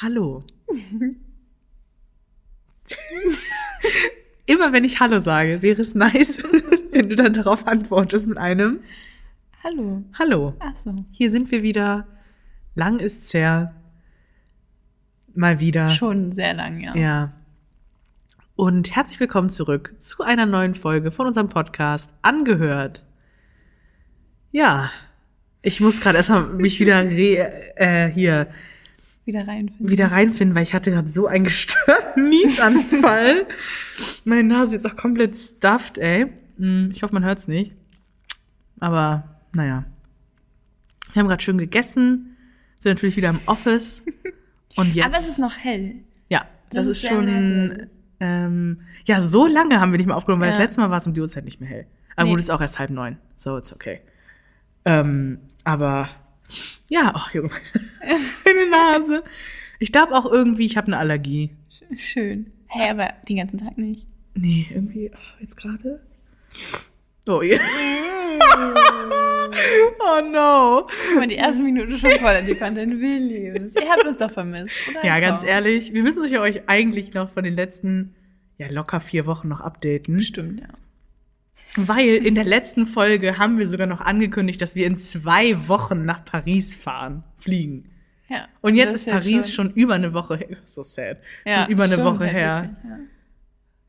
Hallo. Immer wenn ich Hallo sage, wäre es nice, wenn du dann darauf antwortest mit einem Hallo. Hallo. Ach so. Hier sind wir wieder. Lang ist's her. Mal wieder. Schon sehr lang, ja. Ja. Und herzlich willkommen zurück zu einer neuen Folge von unserem Podcast Angehört. Ja. Ich muss gerade erstmal mich wieder re äh, hier Wieder reinfinden. wieder reinfinden, weil ich hatte gerade so einen gestörten Niesanfall. Meine Nase ist auch komplett stuffed, ey. Hm, Ich hoffe, man hört's nicht. Aber, naja. Wir haben gerade schön gegessen, sind natürlich wieder im Office. Und jetzt. Aber es ist noch hell. ja, das, das ist, ist schon. Ähm, ja, so lange haben wir nicht mehr aufgenommen, weil Ja. das letzte Mal war es um die Uhrzeit nicht mehr hell. Aber Nee. gut, es ist auch erst halb neun. So, it's okay. Ähm, aber ja, oh Junge, meine Nase. Ich glaube auch irgendwie, ich habe eine Allergie. Schön. Hä, aber den ganzen Tag nicht. Nee, irgendwie, oh, jetzt gerade. Oh je. oh no. Guck mal, die erste Minute schon voll die Content Williams. Ihr habt uns doch vermisst, oder? Ja, ganz ehrlich, wir müssen euch euch eigentlich noch von den letzten, ja, locker vier Wochen noch updaten. Stimmt, ja. Weil in der letzten Folge haben wir sogar noch angekündigt, dass wir in zwei Wochen nach Paris fahren, fliegen. ja. Und jetzt ist Paris schon, über eine Woche her. So sad. ja, schon über eine Woche her. Ja.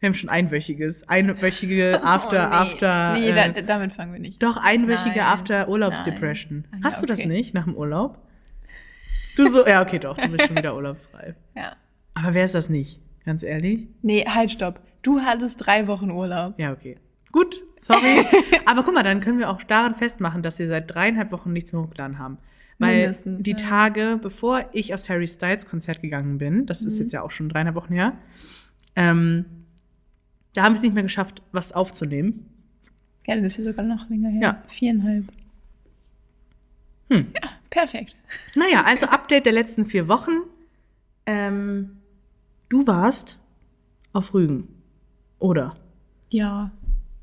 Wir haben schon einwöchiges, einwöchige After, oh, nee. After. Nee, äh, da, da- damit fangen wir nicht. Doch, einwöchige Nein. After Urlaubsdepression. Nein. Ah, Hast ja, du das okay. nicht nach dem Urlaub? Du so, ja, okay, doch, du bist schon wieder urlaubsreif. Ja. Aber wer ist das nicht? Ganz ehrlich? Nee, halt, stopp. Du hattest drei Wochen Urlaub. Ja, okay. Gut, sorry. Aber guck mal, dann können wir auch daran festmachen, dass wir seit dreieinhalb Wochen nichts mehr hochgeladen haben. Weil Mindestens, die ja. Tage, bevor ich aufs Harry Styles Konzert gegangen bin, das Mhm. ist jetzt ja auch schon dreieinhalb Wochen her, ähm, da haben wir es nicht mehr geschafft, was aufzunehmen. Ja, das ist ja sogar noch länger her. Ja. Viereinhalb. Hm. Ja, perfekt. Naja, also Update der letzten vier Wochen. Ähm, du warst auf Rügen. Oder? Ja.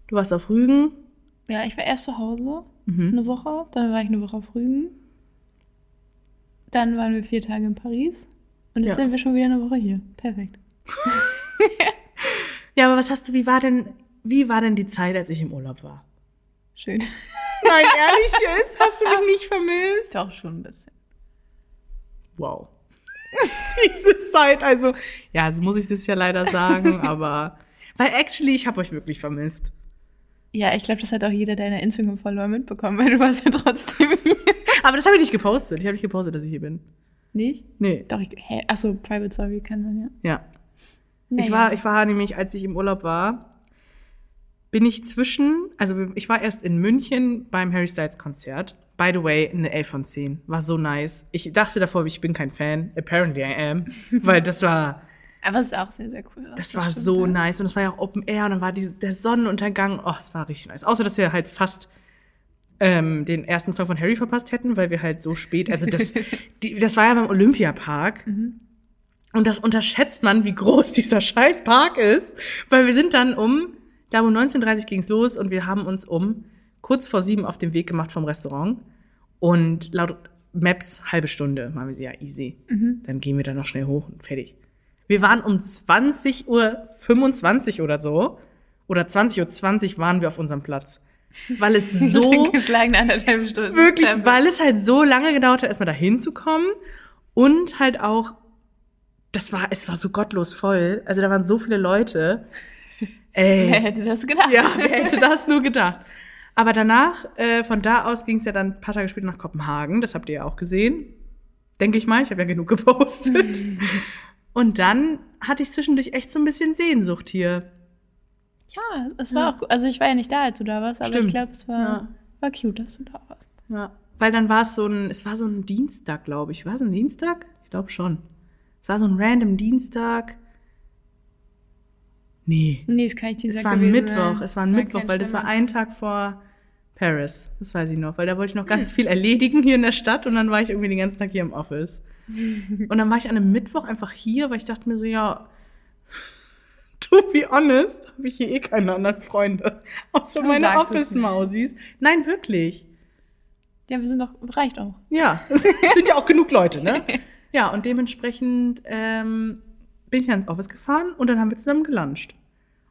Du warst auf Rügen. Ja, ich war erst zu Hause, Mhm. eine Woche. Dann war ich eine Woche auf Rügen. Dann waren wir vier Tage in Paris. Und jetzt Ja. sind wir schon wieder eine Woche hier. Perfekt. Ja, aber was hast du, wie war denn, wie war denn die Zeit, als ich im Urlaub war? Schön. Nein, ehrlich jetzt? Hast du mich nicht vermisst? Doch schon ein bisschen. Wow. Diese Zeit, also, ja, jetzt muss ich das ja leider sagen, aber, weil actually, ich habe euch wirklich vermisst. Ja, ich glaube, das hat auch jeder deiner Instagram-Follower mitbekommen, weil du warst ja trotzdem hier. Aber das habe ich nicht gepostet. Ich habe nicht gepostet, dass ich hier bin. Nicht? Nee. Doch, ich, hä? Achso, Private Story kann sein, ja. Ja. Ich Naja. war, ich war nämlich, als ich im Urlaub war, bin ich zwischen, also ich war erst in München beim Harry Styles Konzert. By the way, eine 11 von 10. War so nice. Ich dachte davor, ich bin kein Fan. Apparently I am. Weil das war, Aber es ist auch sehr, sehr cool. das war stimmt, so ja. nice. Und es war ja auch Open Air und dann war dieses, der Sonnenuntergang. Oh, es war richtig nice. Außer, dass wir halt fast ähm, den ersten Song von Harry verpasst hätten, weil wir halt so spät, also das, die, das war ja beim Olympiapark. Und das unterschätzt man, wie groß dieser scheiß Park ist. Weil wir sind dann um, da um 19.30 ging's los und wir haben uns um kurz vor sieben auf den Weg gemacht vom Restaurant. Und laut Maps halbe Stunde machen wir sie ja easy. Dann gehen wir da noch schnell hoch und fertig. Wir waren um 20.25 Uhr oder so. Oder 20.20 Uhr waren wir auf unserem Platz. Weil es so. Wirklich, weil es halt so lange gedauert hat, erstmal da hinzukommen und halt auch, das war, es war so gottlos voll. Also da waren so viele Leute. Ey, Wer hätte das gedacht? ja, wer hätte das nur gedacht? Aber danach, äh, von da aus ging es ja dann ein paar Tage später nach Kopenhagen. Das habt ihr ja auch gesehen. Denke ich mal. Ich habe ja genug gepostet. Und dann hatte ich zwischendurch echt so ein bisschen Sehnsucht hier. Ja, es war auch gut. Also ich war ja nicht da, als du da warst, aber Stimmt. ich glaube, es war, Ja. war cute, dass du da warst. Ja. Weil dann war es so ein, es war so ein Dienstag, glaube ich. War es ein Dienstag? Ich glaube schon. Es war so ein random Dienstag. Nee. Nee, es kann ich dir Es sagen. war ein Mittwoch. Es war ein Mittwoch, weil das war ein. ein Tag vor Paris. Das weiß ich noch. Weil da wollte ich noch ganz viel erledigen hier in der Stadt und dann war ich irgendwie den ganzen Tag hier im Office. und dann war ich an einem Mittwoch einfach hier, weil ich dachte mir so, ja, to be honest, habe ich hier eh keine anderen Freunde. Außer Du meine Office-Mausis. Nein, wirklich. Ja, wir sind doch, reicht auch. Ja, es sind ja auch genug Leute, ne? Ja, und dementsprechend ähm, bin ich ins Office gefahren und dann haben wir zusammen geluncht.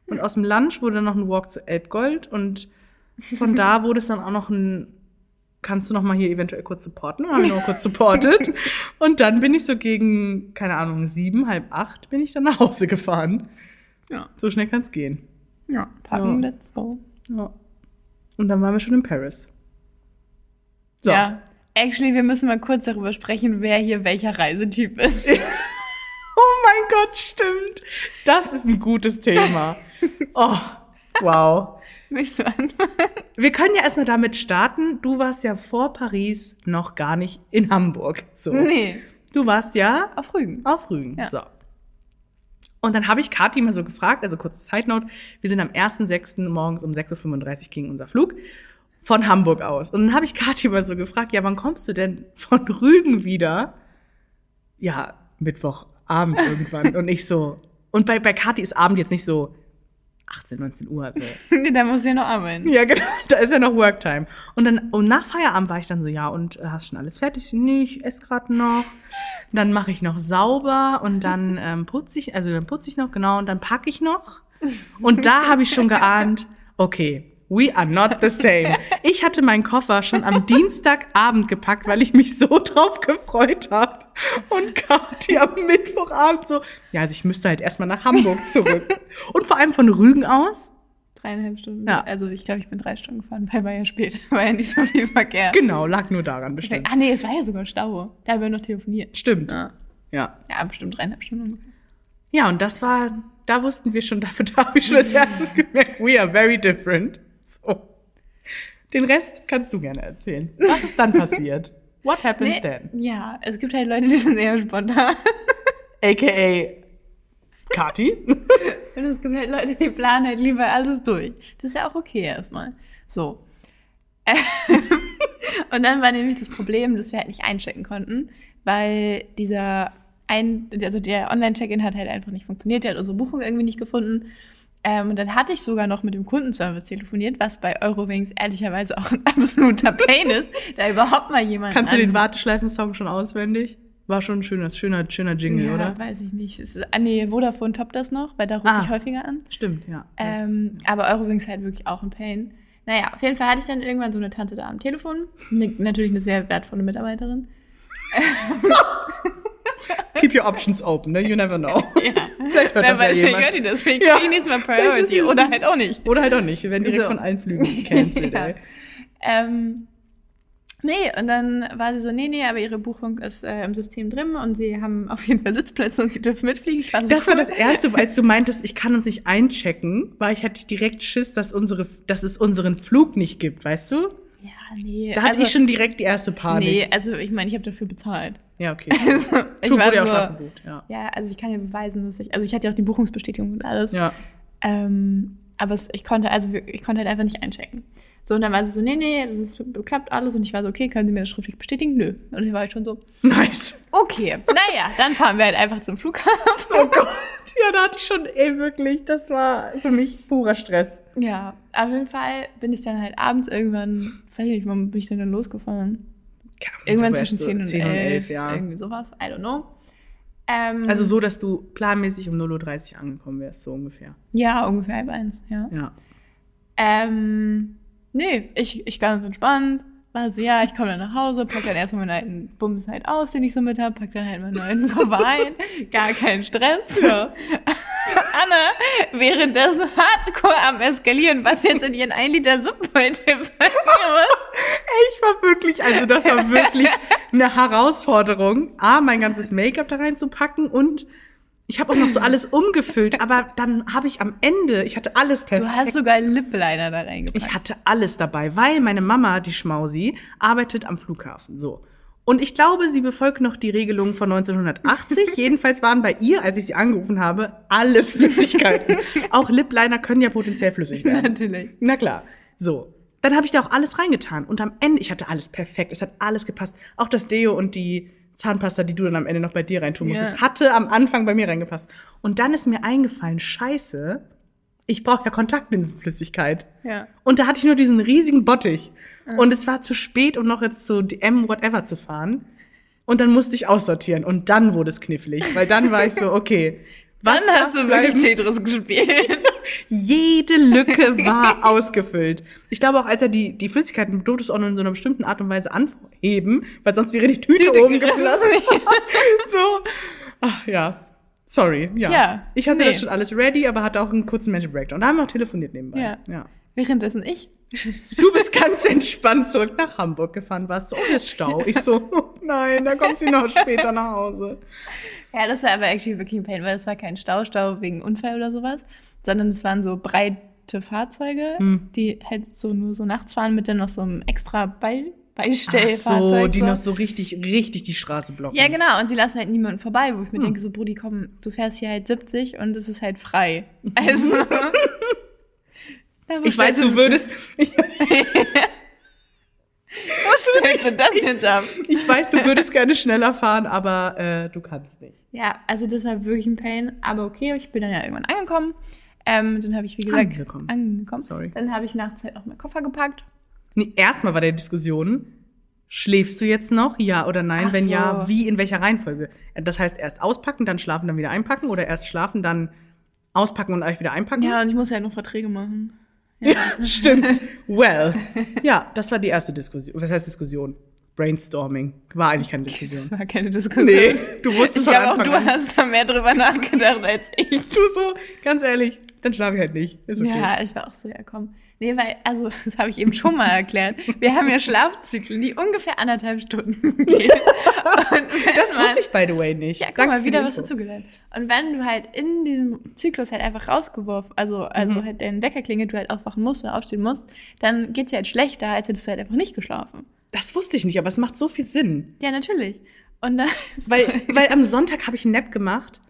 Und aus dem Lunch wurde dann noch ein Walk zu Elbgold und von da wurde es dann auch noch ein, kannst du noch mal hier eventuell kurz supporten? Und dann habe ich noch kurz supportet. und dann bin ich so gegen, keine Ahnung, sieben, halb acht bin ich dann nach Hause gefahren. Ja. So schnell kann es gehen. Ja, packen, Ja. let's go. Ja. Und dann waren wir schon in Paris. So. Ja. Actually, wir müssen mal kurz darüber sprechen, wer hier welcher Reisetyp ist. Oh mein Gott, stimmt. Das ist ein gutes Thema. Oh, wow. Möchtest du anfangen? Wir können ja erstmal damit starten. Du warst ja vor Paris noch gar nicht in Hamburg. So. Nee, Du warst ja auf Rügen. auf Rügen. Ja. So. Und dann habe ich Kathi mal so gefragt, also kurze Side Note, wir sind am 1.6. morgens um 6.35 Uhr ging unser Flug von Hamburg aus. Und dann habe ich Kathi mal so gefragt, ja, wann kommst du denn von Rügen wieder? Ja, Mittwochabend irgendwann. und ich so, und bei, bei Kathi ist Abend jetzt nicht so 18, 19 Uhr. So. Nee, da muss ich ja noch arbeiten. Ja, genau, da ist ja noch Worktime. Und dann und nach Feierabend war ich dann so, ja, und äh, hast schon alles fertig? Nee, ich esse gerade noch. Dann mache ich noch sauber und dann ähm, putze ich, also dann putze ich noch, genau, und dann packe ich noch. Und da habe ich schon geahnt, okay, we are not the same. Ich hatte meinen Koffer schon am Dienstagabend gepackt, weil ich mich so drauf gefreut habe. Und Kathi am Mittwochabend so, ja, also ich müsste halt erstmal nach Hamburg zurück. Und vor allem von Rügen aus Dreieinhalb Stunden. Ja. Also ich glaube, ich bin drei Stunden gefahren, weil war ja spät. War ja nicht so viel Verkehr. Genau, lag nur daran bestimmt. Ah nee, es war ja sogar Stau. Da haben wir noch telefoniert. Stimmt. Ja, Ja. ja bestimmt dreieinhalb Stunden. Ja, und das war, da wussten wir schon, dafür da habe ich schon als erstes gemerkt, we are very different. So. Den Rest kannst du gerne erzählen. Was ist dann passiert? What happened Nee, then? ja, es gibt halt Leute, die sind eher spontan. AKA Kati. Und es gibt halt Leute, die planen halt lieber alles durch. Das ist ja auch okay erstmal. So. Und dann war nämlich das Problem, dass wir halt nicht einchecken konnten, weil dieser ein, also der Online-Check-In hat halt einfach nicht funktioniert, der hat unsere Buchung irgendwie nicht gefunden. Ähm, und dann hatte ich sogar noch mit dem Kundenservice telefoniert, was bei Eurowings ehrlicherweise auch ein absoluter Pain ist, da überhaupt mal jemand Kannst du den Warteschleifen-Song schon auswendig? War schon ein schöner, schöner, schöner Jingle, ja, oder? weiß ich nicht. Es ist, ah, nee, Vodafone toppt das noch, weil da rufe Ah. ich häufiger an. Stimmt, ja. Das- Ähm, aber Eurowings halt wirklich auch ein Pain. Naja, auf jeden Fall hatte ich dann irgendwann so eine Tante da am Telefon. Ne, natürlich eine sehr wertvolle Mitarbeiterin. Keep your options open, ne? You never know. Ja. Vielleicht hört Wer das ja weiß, vielleicht jemand. hört die das. Vielleicht Ja. kriegen die es mal Priority. Oder halt auch nicht. Oder halt auch nicht. Wir werden direkt So. von allen Flügen gecancelt, Ja. ey. Ähm, nee, und dann war sie so, nee, nee, aber ihre Buchung ist äh, im System drin und sie haben auf jeden Fall Sitzplätze und sie dürfen mitfliegen. Ich war so, Das war cool. das erste, als du meintest, ich kann uns nicht einchecken, weil ich hatte direkt Schiss, dass unsere, dass es unseren Flug nicht gibt, weißt du? Ja, nee. Da hatte also, ich schon direkt die erste Panik. Nee, also ich meine, ich habe dafür bezahlt. Ja, okay. Also, ich war wurde ja auch schon gebucht, ja. Ja, also ich kann ja beweisen, dass ich, also ich hatte ja auch die Buchungsbestätigung und alles. Ja. Ähm, aber es, ich konnte, also ich konnte halt einfach nicht einchecken. So, und dann war sie so, nee, nee, das ist, klappt alles. Und ich war so, okay, können Sie mir das schriftlich bestätigen? Nö. Und dann war ich schon so, Nice. okay, naja, dann fahren wir halt einfach zum Flughafen. Oh Gott. Ja, da hatte ich schon, ey, wirklich, das war für mich purer Stress. Ja, auf jeden Fall bin ich dann halt abends irgendwann, weiß nicht, wann bin ich denn dann losgefahren? Irgendwann Du zwischen wärst 10 und 10 11, ja. irgendwie sowas, I don't know. Ähm, Also so, dass du planmäßig um 0.30 Uhr angekommen wärst, so ungefähr. ja, ungefähr halb eins, ja. Ja. Ähm, nee, ich, ich ganz entspannt. War so, ja, ich komme dann nach Hause, pack dann erstmal meinen alten Bums halt aus, den ich so mit hab, pack dann halt meinen neuen Koffer ein. Gar kein Stress. Ja. Anne, währenddessen hardcore am Eskalieren, was jetzt in ihren 1 Liter Suppbeutel. Ich war wirklich, also das war wirklich eine Herausforderung, A, mein ganzes Make-up da reinzupacken und ich habe auch noch so alles umgefüllt, aber dann habe ich am Ende, ich hatte alles perfekt. Du hast sogar Lip-Liner da reingepackt. Ich hatte alles dabei, weil meine Mama, die Schmausi, arbeitet am Flughafen. So. Und ich glaube, sie befolgt noch die Regelung von 1980. Jedenfalls waren bei ihr, als ich sie angerufen habe, alles Flüssigkeiten. auch Lip-Liner können ja potenziell flüssig werden. Natürlich. Na klar. So. Dann habe ich da auch alles reingetan. Und am Ende, ich hatte alles perfekt. Es hat alles gepasst. Auch das Deo und die Zahnpasta, die du dann am Ende noch bei dir reintun musstest, Ja. hatte am Anfang bei mir reingepasst. Und dann ist mir eingefallen, scheiße, ich brauche ja Kontaktlinsenflüssigkeit. Ja. Und da hatte ich nur diesen riesigen Bottich. Und es war zu spät, um noch jetzt zu DM whatever zu fahren. Und dann musste ich aussortieren. Und dann wurde es knifflig, weil dann war ich so, okay. Was Dann hast du wirklich? Tetris gespielt. Jede Lücke war ausgefüllt. Ich glaube auch, als er die, die Flüssigkeiten durfte es auch nur in so einer bestimmten Art und Weise anheben, weil sonst wäre die Tüte, Tüte oben geflossen. so. Ach ja. Sorry. Ja. Ja, Ich hatte nee. das schon alles ready, aber hatte auch einen kurzen Mental Breakdown. Da haben wir auch telefoniert nebenbei. Ja. ja. Währenddessen ich. Du bist ganz entspannt zurück nach Hamburg gefahren, warst so, oh, ist Stau. Ich so, oh, nein, da kommt sie noch später nach Hause. Ja, das war aber actually wirklich ein Pain, weil das war kein Stau-Stau wegen Unfall oder sowas, sondern es waren so breite Fahrzeuge, Hm. die halt so nur so nachts fahren mit dann noch so einem extra Beil Ach Beistellfahrzeug. so, die noch so richtig, richtig die Straße blocken. Ja, genau. Und sie lassen halt niemanden vorbei, wo ich Hm. mir denke, so, Brudi, komm, du fährst hier halt 70 und es ist halt frei. Also. Ich weiß, du es- würdest, Wo stellst du das jetzt ab? ich weiß, du würdest gerne schneller fahren, aber äh, du kannst nicht. Ja, also das war wirklich ein Pain. Aber okay, ich bin dann ja irgendwann angekommen. Ähm, dann habe ich, wie gesagt, Angekommen. angekommen. Sorry. Dann habe ich nachts halt auch meinen Koffer gepackt. Nee, erstmal war der Diskussion, schläfst du jetzt noch? Ja oder nein? Ach Wenn so. ja, wie, in welcher Reihenfolge? Das heißt, erst auspacken, dann schlafen, dann wieder einpacken oder erst schlafen, dann auspacken und gleich wieder einpacken? Ja, und ich muss ja noch Verträge machen. Ja, stimmt. Well. Ja, das war die erste Diskussion. Was heißt Diskussion? Brainstorming. War eigentlich keine Diskussion. Das war keine Diskussion. Nee, du wusstest Ich von glaube auch, Anfang du an. hast da mehr drüber nachgedacht als ich. Du so, ganz ehrlich, dann schlafe ich halt nicht. Ist okay. Ja, ich war auch so, ja komm. Nee, weil, also, das habe ich eben schon mal erklärt. Wir haben ja Schlafzyklen, die ungefähr anderthalb Stunden gehen. Das man- wusste ich, by the way, nicht. Ja, guck Danke mal, wieder was dazugelernt. Und wenn du halt in diesem Zyklus halt einfach rausgeworfen, also, also Mhm. halt dein Wecker klingelt, du halt aufwachen musst oder aufstehen musst, dann geht's dir halt schlechter, als hättest du halt einfach nicht geschlafen. Das wusste ich nicht, aber es macht so viel Sinn. Ja, natürlich. Und dann, Weil, weil am Sonntag habe ich einen Nap gemacht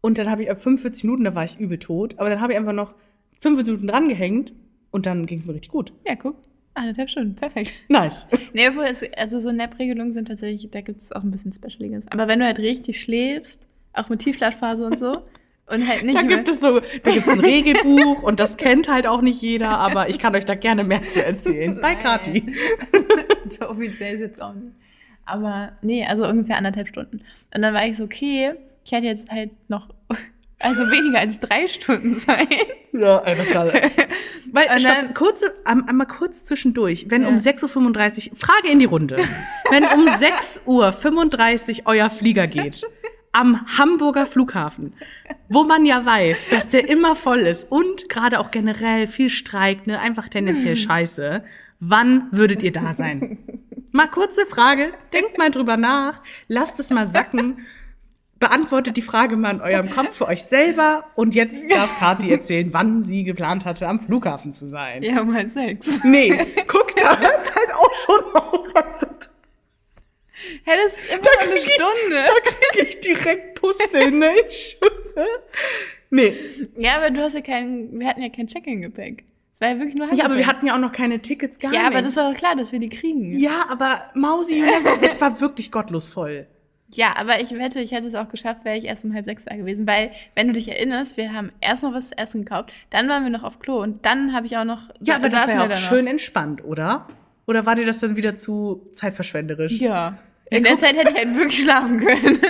und dann habe ich ab 45 Minuten, da war ich übel tot, aber dann habe ich einfach noch 5 Minuten dran gehängt und dann ging es mir richtig gut. ja, guck, anderthalb Stunden, perfekt. Nice. Nee, obwohl es, also so Nap-Regelungen sind tatsächlich, da gibt's auch ein bisschen Specialiges. Aber wenn du halt richtig schläfst, auch mit Tiefschlafphase und so, und halt nicht Da mehr, gibt es so, da gibt es ein Regelbuch und das kennt halt auch nicht jeder, aber ich kann euch da gerne mehr zu erzählen. Bei. Kati. so offiziell ist jetzt auch nicht. Aber nee, also ungefähr anderthalb Stunden. Und dann war ich so, okay, ich hätte jetzt halt noch, also weniger als drei Stunden Zeit. Ja, das war. Weil, Und stopp, kurze, einmal kurz zwischendurch. Wenn Ja. um 6.35 Uhr, Frage in die Runde. Wenn um 6.35 Uhr euer Flieger geht, am Hamburger Flughafen, wo man ja weiß, dass der immer voll ist und gerade auch generell viel streikt, ne, einfach tendenziell scheiße, wann würdet ihr da sein? Mal kurze Frage, denkt mal drüber nach, lasst es mal sacken. Beantwortet die Frage mal in eurem Kopf für euch selber und jetzt darf Kathi erzählen, wann sie geplant hatte, am Flughafen zu sein. Ja, um halb sechs. Nee, guck, da hört's halt auch schon auf. Hey, das ist immer noch eine krieg ich- Stunde. da krieg ich direkt Pusteln, ne? Ich. Nee. Ja, aber du hast ja kein, wir hatten ja kein Check-in-Gepäck. Es war ja wirklich nur Ja, aber wir Handgepäck. hatten ja auch noch keine Tickets, gar Ja, aber nichts. das war doch klar, dass wir die kriegen. Ja, aber Mausi, es war wirklich gottlos voll. Ja, aber ich wette, ich hätte es auch geschafft, wäre ich erst um halb sechs da gewesen. Weil, wenn du dich erinnerst, wir haben erst noch was zu essen gekauft, dann waren wir noch auf Klo und dann habe ich auch noch. Ja, aber das war ja auch da noch. schön entspannt, oder? Oder war dir das dann wieder zu zeitverschwenderisch? Ja. In der Zeit hätte ich halt wirklich schlafen können.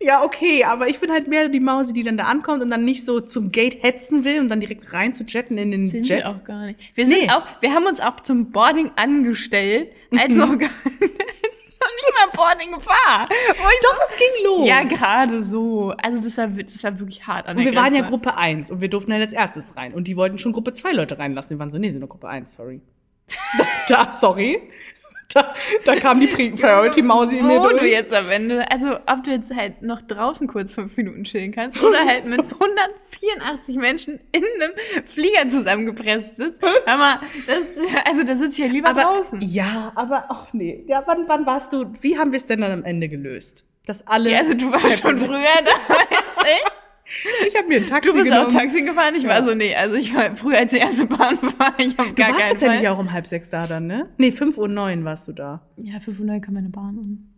Ja, okay, aber ich bin halt mehr die Mausi, die dann da ankommt und dann nicht so zum Gate hetzen will und dann direkt rein zu jetten in den Sind Jet. wir auch gar nicht. Wir sind Nee. auch, wir haben uns auch zum Boarding angestellt, als Mhm. noch gar noch nicht mal Boarding war. Wo ich Doch, es ging los. Ja, gerade so. Also das war, das war wirklich hart an Und der wir waren ja Grenze. Gruppe 1 und wir durften halt als erstes rein. Und die wollten schon Gruppe 2 Leute reinlassen. Die waren so, nee, sind nur Gruppe 1, sorry. da sorry. Da, da kam die Pri- Priority-Mausi in mir Wo durch. du jetzt am Ende, also ob du jetzt halt noch draußen kurz fünf Minuten chillen kannst oder halt mit 184 Menschen in einem Flieger zusammengepresst sitzt. Hör mal, das, also da sitze ich ja lieber aber, draußen. Ja, aber ach nee. Ja, wann, wann warst du, wie haben wir es denn dann am Ende gelöst? Dass alle. Ja, also du warst schon früher da, weißt du? Ich habe mir ein Taxi Du bist genommen. auch Taxi gefahren? Ich war so, nee, also ich war früher als die erste Bahn war, ich auf Du gar warst keinen tatsächlich Fall. auch um halb sechs da dann, ne? Nee, fünf Uhr neun warst du da. Ja, 500 kann meine Bahn um.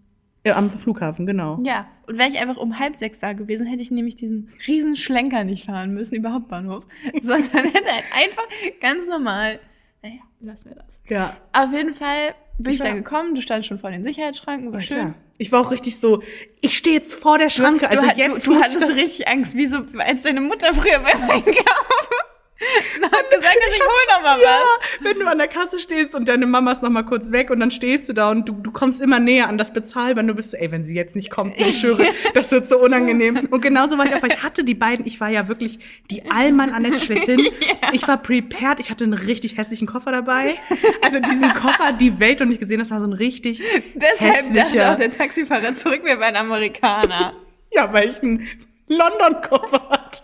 Ja, am Flughafen, genau. Ja, und wäre ich einfach um halb sechs da gewesen, hätte ich nämlich diesen riesen Schlenker nicht fahren müssen über Hauptbahnhof, sondern hätte halt einfach ganz normal, naja, lassen wir das. Ja. Auf jeden Fall bin ich, Ich da war- gekommen, du standst schon vor den Sicherheitsschranken, war Ja, schön. klar. Ich war auch richtig so, ich stehe jetzt vor der Schranke. Also du, jetzt du, du hattest richtig Angst, wie so, als deine Mutter früher beim Einkaufen hat gesagt, dass ich hol noch mal ja, was. wenn du an der Kasse stehst und deine Mama ist noch mal kurz weg und dann stehst du da und du, du kommst immer näher an das Bezahlband. Du bist so, ey, wenn sie jetzt nicht kommt, ich schwöre, das wird so unangenehm. Und genauso war ich auch, weil ich hatte die beiden, ich war ja wirklich die Allmann Annette schlechthin. Ich war prepared, ich hatte einen richtig hässlichen Koffer dabei. Also diesen Koffer, die Welt noch nicht gesehen, das war so ein richtig Deshalb dachte hässlicher. auch der Taxifahrer zurück, wir waren Amerikaner. Ja, weil ich einen London-Koffer hatte.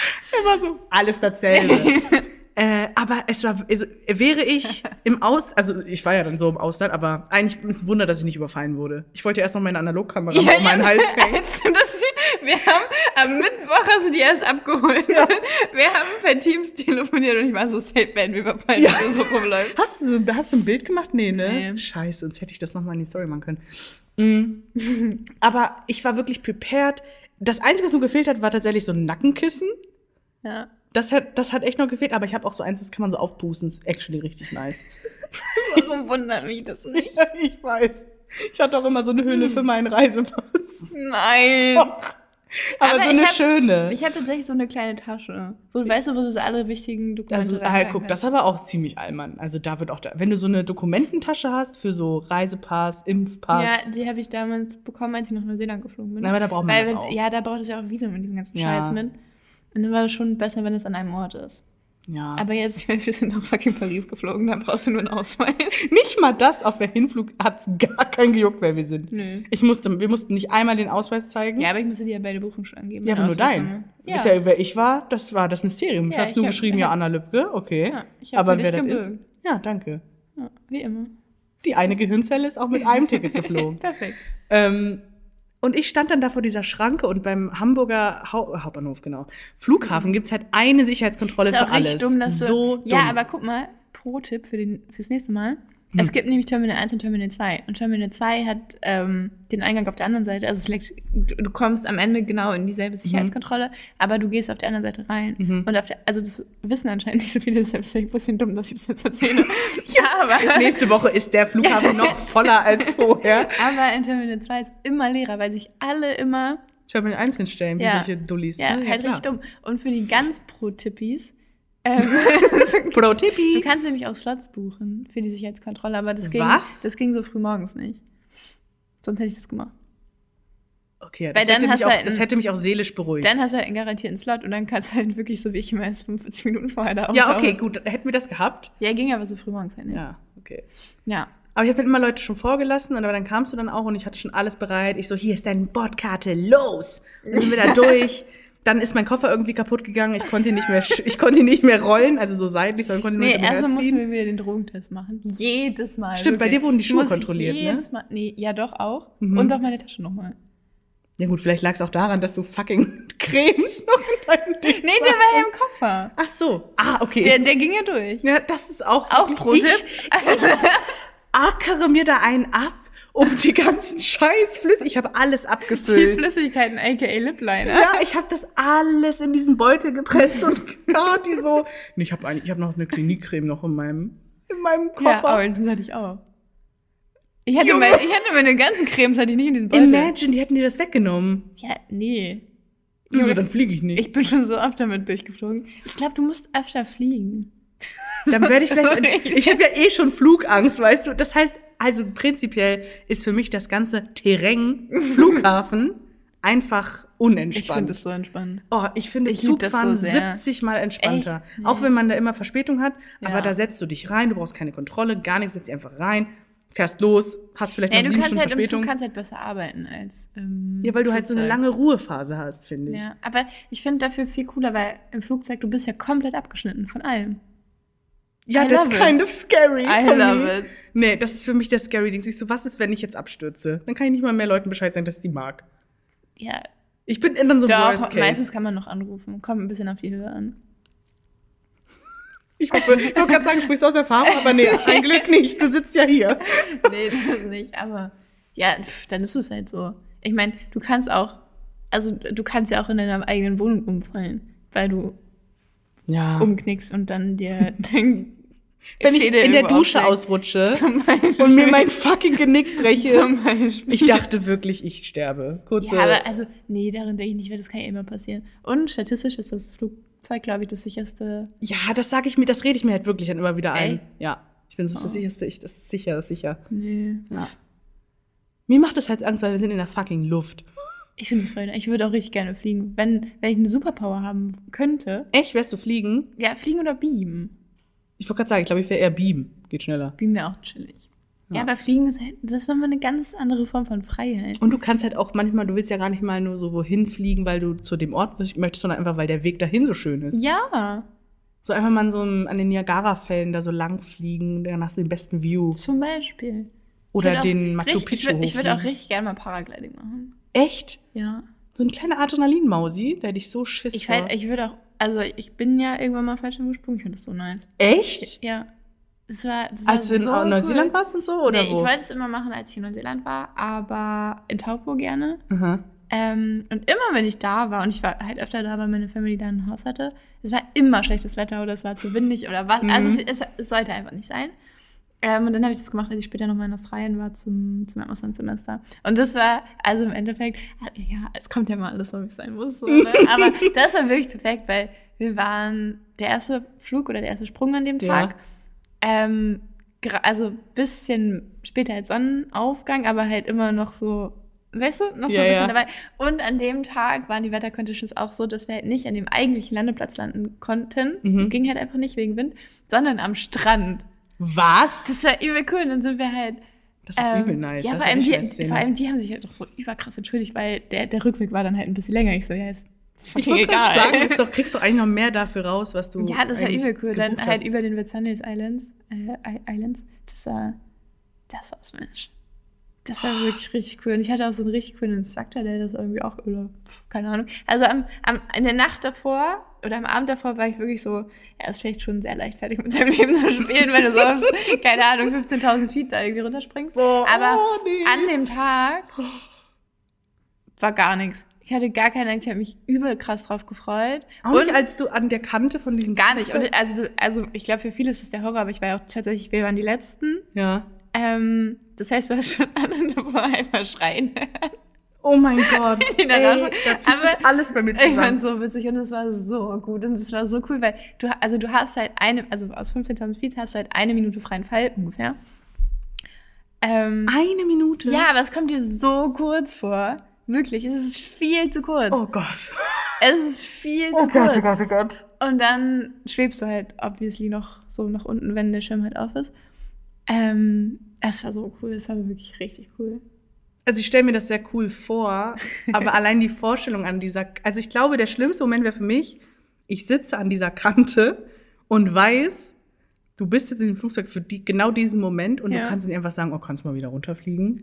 Er war so, alles dasselbe. äh, aber es war, also, wäre ich im Aus, also ich war ja dann so im Ausland, aber eigentlich ist es ein Wunder, dass ich nicht überfallen wurde. Ich wollte ja erst noch meine Analogkamera mal um meinen Hals hängen. Du das, wir haben am Mittwoch hast du die erst abgeholt. Wir haben per Teams telefoniert und ich war so safe, werden wir überfallen, Ja. wenn so rumläufst. Hast du, hast du ein Bild gemacht? Nee, ne? Nee. Scheiße, sonst hätte ich das nochmal in die Story machen können. Mm. Aber ich war wirklich prepared. Das Einzige, was nur gefehlt hat, war tatsächlich so ein Nackenkissen. Ja. Das hat, das hat echt noch gefehlt, aber ich habe auch so eins, das kann man so aufpusten, ist actually richtig nice. Warum wundert mich das nicht? Ich weiß. Ich hatte auch immer so eine Hülle für meinen Reisepass. Nein. Doch. Aber, Aber so ich eine hab- schöne. Ich habe tatsächlich so eine kleine Tasche. Wo weißt, du, wo du so alle wichtigen Dokumente Also, ah, guck, das ist aber auch ziemlich allmann. Also da wird auch da, wenn du so eine Dokumententasche hast für so Reisepass, Impfpass. Ja, die habe ich damals bekommen, als ich nach Neuseeland geflogen bin. Na, aber da braucht man Weil, das auch. Ja, da braucht es ja auch Visum mit diesem ganzen Ja. Scheiß mit. Und dann war das schon besser, wenn es an einem Ort ist. ja. Aber jetzt, wir sind nach fucking Paris geflogen, da brauchst du nur einen Ausweis. nicht mal das auf der Hinflug hat's gar keinen gejuckt, wer wir sind. Nö. Ich musste, wir mussten nicht einmal den Ausweis zeigen. Ja, aber ich musste dir ja bei der Buchung schon angeben. Ja, aber nur dein. haben. Ja. Ist ja, wer ich war, das war das Mysterium. Du Ja, hast hab- geschrieben, ja, Anna Lübke, okay. Ja, ich aber wer das ist? Ja, danke. Ja, wie immer. Die eine Gehirnzelle ist auch mit einem Ticket geflogen. Perfekt. Ähm, und ich stand dann da vor dieser Schranke und beim Hamburger Hau Hauptbahnhof, genau, Flughafen gibt's halt eine Sicherheitskontrolle Ist für auch alles. richtig dumm, dass du, so dumm. Ja, aber guck mal, Pro-Tipp für den, fürs nächste Mal. Hm. Es gibt nämlich Terminal 1 und Terminal 2. Und Terminal 2 hat ähm, den Eingang auf der anderen Seite. Also es liegt, du, du kommst am Ende genau in dieselbe Mhm. Sicherheitskontrolle, aber du gehst auf der anderen Seite rein. Und auf der, also das wissen anscheinend nicht so viele, deshalb ist es ein bisschen dumm, dass ich das jetzt erzähle. ja, aber, Nächste Woche ist der Flughafen noch voller als vorher. aber in Terminal 2 ist immer leerer, weil sich alle immer mir eins hinstellen, wie Ja. solche Dullis. Ja, ne? halt klar. richtig dumm. Und für die ganz Pro-Tippis, ähm, Pro Tippi. du kannst nämlich auch Slots buchen für die Sicherheitskontrolle, aber das ging, Was? das ging so früh morgens nicht. Sonst hätte ich das gemacht. Okay, ja, das, dann hätte mich auch, halt das hätte mich auch seelisch beruhigt. Dann hast du halt einen garantierten Slot und dann kannst du halt wirklich so wie ich immer erst 45 Minuten vorher da ja, okay, gut. Hätten wir das gehabt? Ja, ging aber so früh morgens halt nicht. Ja. Okay. ja. Aber ich habe dann immer Leute schon vorgelassen, und aber dann kamst du dann auch und ich hatte schon alles bereit. Ich so, hier ist deine Bordkarte, los! Und dann sind wir da durch. Dann ist mein Koffer irgendwie kaputt gegangen. Ich konnte ihn nicht mehr, ich konnte ihn nicht mehr rollen, also so seitlich, sondern konnte ihn Nee, hinter mir erstmal mussten wir wieder den Drogentest machen. Jedes Mal. Stimmt, bei wirklich. dir wurden die Ich Schuhe kontrolliert, ne? Mhm. jedes Mal, nee, ja doch auch. Und auch meine Tasche nochmal. Ja gut, vielleicht lag es auch daran, dass du fucking Cremes noch in deinem Ding Nee, der war ja im Koffer. Ach so. Ah, okay. Der, der ging ja durch. ja, das ist auch Auch wirklich- Pro-Tipp. Ich ackere mir da einen ab, um die ganzen Scheiß Flüssig. Ich habe alles Die abgefüllt. Flüssigkeiten, aka Lipliner. Ja, ich habe das alles in diesen Beutel gepresst und Kati so. Nee, ich habe ich hab noch eine Klinikcreme noch in meinem, in meinem Ja, Koffer. aber das hatte ich auch. Ich hatte, Junge. meine, ich hatte meine ganzen Cremes, hatte ich nicht in diesem Beutel. Imagine, die hätten dir das weggenommen. Ja, nee. Du so, dann fliege ich nicht. Ich bin schon so oft damit durchgeflogen. Ich glaube, du musst öfter fliegen. dann werde ich vielleicht. Sorry. Ich habe ja eh schon Flugangst, weißt du. Das heißt, also prinzipiell ist für mich das ganze Terrain Flughafen einfach Ich unentspannt. finde es so entspannt. Oh, ich finde Ich Zugfahren so sehr. 70 mal entspannter. Echt? Auch wenn man da immer Verspätung hat, aber Ja. da setzt du dich rein, du brauchst keine Kontrolle, gar nichts, setzt dich einfach rein, fährst los, hast vielleicht Ja, noch du sieben kannst Stunden halt Verspätung. Zug kannst halt besser arbeiten als im ja, weil du halt so eine Flugzeug. lange Ruhephase hast, finde ich. Ja, aber ich finde dafür viel cooler, weil im Flugzeug du bist ja komplett abgeschnitten von allem. Ja, I that's love it. kind of scary I for love me. it. Nee, das ist für mich der scary Ding. Siehst du, was ist, wenn ich jetzt abstürze? Dann kann ich nicht mal mehr Leuten Bescheid sagen, dass ich die mag. Ja, Ich bin in dann so einem Worst doch, Case. meistens kann man noch anrufen. Kommt ein bisschen auf die Höhe an. Ich hoffe, ich wollte gerade sagen, sprichst du aus Erfahrung, aber nee, ein Glück nicht. Du sitzt ja hier. nee, das nicht, aber ja, pf, dann ist es halt so. Ich meine, du kannst auch, also du kannst ja auch in deiner eigenen Wohnung umfallen, weil du Ja. umknickst und dann dir dein Wenn ich Schädel in der Dusche ausrutsche und mir mein fucking Genick breche. Ich dachte wirklich, ich sterbe. Kurze. Ja, aber also, nee, darin denke ich nicht, weil das kann ja immer passieren. Und statistisch ist das Flugzeug, glaube ich, das sicherste. Ja, das sage ich mir, das rede ich mir halt wirklich dann immer wieder ein. Ey. Ja. Ich bin so Oh. das sicherste, ich, das ist sicher, das ist sicher. Nee. Ja. Mir macht das halt Angst, weil wir sind in der fucking Luft. Ich finde es voll. Ich würde auch richtig gerne fliegen. Wenn, wenn ich eine Superpower haben könnte. Echt, wärst du fliegen? Ja, fliegen oder beamen. Ich wollte gerade sagen, ich glaube, ich wäre eher beamen. Geht schneller. Beamen wäre auch chillig. Ja. Ja. aber fliegen ist halt, das ist nochmal eine ganz andere Form von Freiheit. Und du kannst halt auch manchmal, du willst ja gar nicht mal nur so wohin fliegen, weil du zu dem Ort möchtest, sondern einfach, weil der Weg dahin so schön ist. Ja, So einfach mal so an den Niagara-Fällen da so lang fliegen, dann hast du den besten View. zum Beispiel. Oder den Machu Picchu Ich würde würd auch richtig gerne mal Paragliding machen. Echt? Ja. So ein kleiner Adrenalin-Mausi, der dich so schiss Ich, ich würde auch, also ich bin ja irgendwann mal falsch gesprungen. Ich finde das so nice. Echt? Ja. Das war, das war Als du in so Neuseeland cool. warst und so? Oder nee, wo? ich wollte es immer machen, als ich in Neuseeland war, aber in Taupo gerne. Ähm, und immer, wenn ich da war, und ich war halt öfter da, weil meine Family da ein Haus hatte, es war immer schlechtes Wetter oder es war zu windig oder was. Mhm. Also es, es sollte einfach nicht sein. Ähm, und dann habe ich das gemacht, als ich später nochmal in Australien war zum, zum Auslandssemester. Und das war, also im Endeffekt, ja, es kommt ja mal alles so, wie es sein muss. So, ne? Aber das war wirklich perfekt, weil wir waren der erste Flug oder der erste Sprung an dem Ja. Tag. Ähm, gra- also bisschen später als Sonnenaufgang, aber halt immer noch so, weißt du, noch so Ja, ein bisschen ja. dabei. Und an dem Tag waren die Wetterconditions auch so, dass wir halt nicht an dem eigentlichen Landeplatz landen konnten. Mhm. Ging halt einfach nicht wegen Wind, sondern am Strand. Was? Das war übel cool. Und dann sind wir halt. Das ist ähm, übel nice. Ja, das vor ist allem, die, vor allem die haben sich halt doch so überkrass entschuldigt, weil der, der Rückweg war dann halt ein bisschen länger. Ich so, ja, ist ich fucking wollte gerade sagen, ist doch, kriegst du eigentlich noch mehr dafür raus, was du. Ja, das war übel cool. Dann halt hast. über den Vitsanis Islands. Äh, Islands. Das war, das war's, Mensch. Das war wirklich richtig cool. Und ich hatte auch so einen richtig coolen Instructor, der das irgendwie auch, oder pf, keine Ahnung. Also am, am, in der Nacht davor oder am Abend davor war ich wirklich so, er ist vielleicht schon sehr leichtfertig mit seinem Leben zu spielen, wenn du so auf, keine Ahnung, 15.000 Feet da irgendwie runterspringst. Boah, Aber oh, nee. an dem Tag war gar nichts. Ich hatte gar keine Angst, ich habe mich übel krass drauf gefreut. Auch nicht, als du an der Kante von diesem. Gar nicht. Und also, also ich glaube, für viele ist es der Horror, aber ich war ja auch tatsächlich, wir waren die Letzten. ja. Ähm, das heißt, du hast schon alle davor einfach schreien. Oh mein Gott. Ey, da zieht Aber sich alles bei mir Ich zusammen. fand so witzig und es war so gut und es war so cool, weil du, also du hast halt eine, also aus 15.000 Feet hast du halt eine Minute freien Fall ungefähr. Ähm, Eine Minute? ja, aber es kommt dir so kurz vor. Wirklich, es ist viel zu kurz. Oh Gott. Es ist viel Oh zu Gott, kurz. oh Gott, oh Gott. Und dann schwebst du halt obviously noch so nach unten, wenn der Schirm halt auf ist. Ähm, es war so cool, es war wirklich richtig cool. Also ich stelle mir das sehr cool vor, aber allein die Vorstellung an dieser, also ich glaube, der schlimmste Moment wäre für mich, ich sitze an dieser Kante und weiß, du bist jetzt in dem Flugzeug für die, genau diesen Moment und Ja. du kannst nicht einfach sagen, oh, kannst du mal wieder runterfliegen?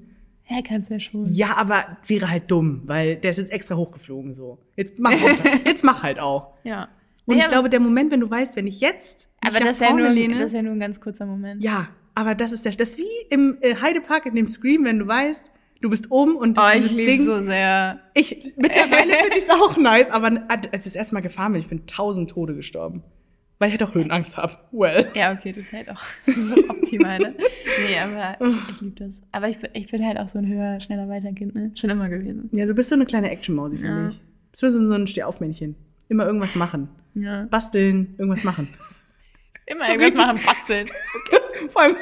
Ja, kannst ja schon. Ja, aber wäre halt dumm, weil der ist jetzt extra hochgeflogen so. Jetzt mach jetzt mach halt auch. Ja. Und Nee, ich glaube, der Moment, wenn du weißt, wenn ich jetzt Aber das ist, ja nur, lehne, das ist ja nur ein ganz kurzer Moment. ja, aber das ist der, das ist wie im äh, Heidepark in dem Scream, wenn du weißt, du bist oben und Oh, dieses ich liebe Ding. so sehr. Ich, mittlerweile finde ich es auch nice, aber als ich das erste Mal gefahren bin, ich bin tausend Tode gestorben. Weil ich halt auch Höhenangst habe. Well. Ja, okay, das ist halt auch so optimal, ne? Nee, aber ich, ich liebe das. Aber ich, bin- ich bin halt auch so ein höher, schneller Weiterkind, ne? Schon immer gewesen. Ja, so bist du eine kleine Action-Mausi, finde Ja. ich. Bist du so ein Stehaufmännchen. Immer irgendwas machen. Ja. Basteln, irgendwas machen. Immer So irgendwas richtig- machen, basteln. Vor allem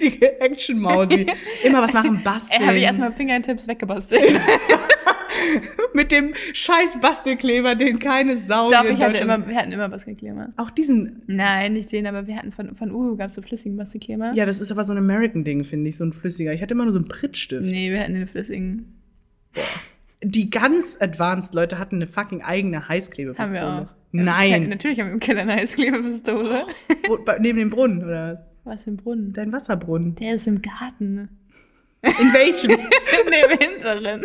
die Action-Mausi. Immer was machen, basteln. Ey, habe ich erstmal Fingertips weggebastelt. Mit dem scheiß Bastelkleber, den keine Sau Doch, ich hatte immer, wir hatten immer Bastelkleber. Auch diesen. Nein, nicht den, aber wir hatten von, von Uhu gab es so flüssigen Bastelkleber. Ja, das ist aber so ein American-Ding, finde ich, so ein flüssiger. Ich hatte immer nur so einen Prittstift. Nee, wir hatten den flüssigen. Die ganz advanced Leute hatten eine fucking eigene Haben Heißklebepistole. wir auch. Ja, Nein. natürlich haben wir im Keller eine Heißklebepistole. Bei, neben dem Brunnen, oder? Was im Brunnen? Dein Wasserbrunnen. Der ist im Garten. In welchem? In dem hinteren.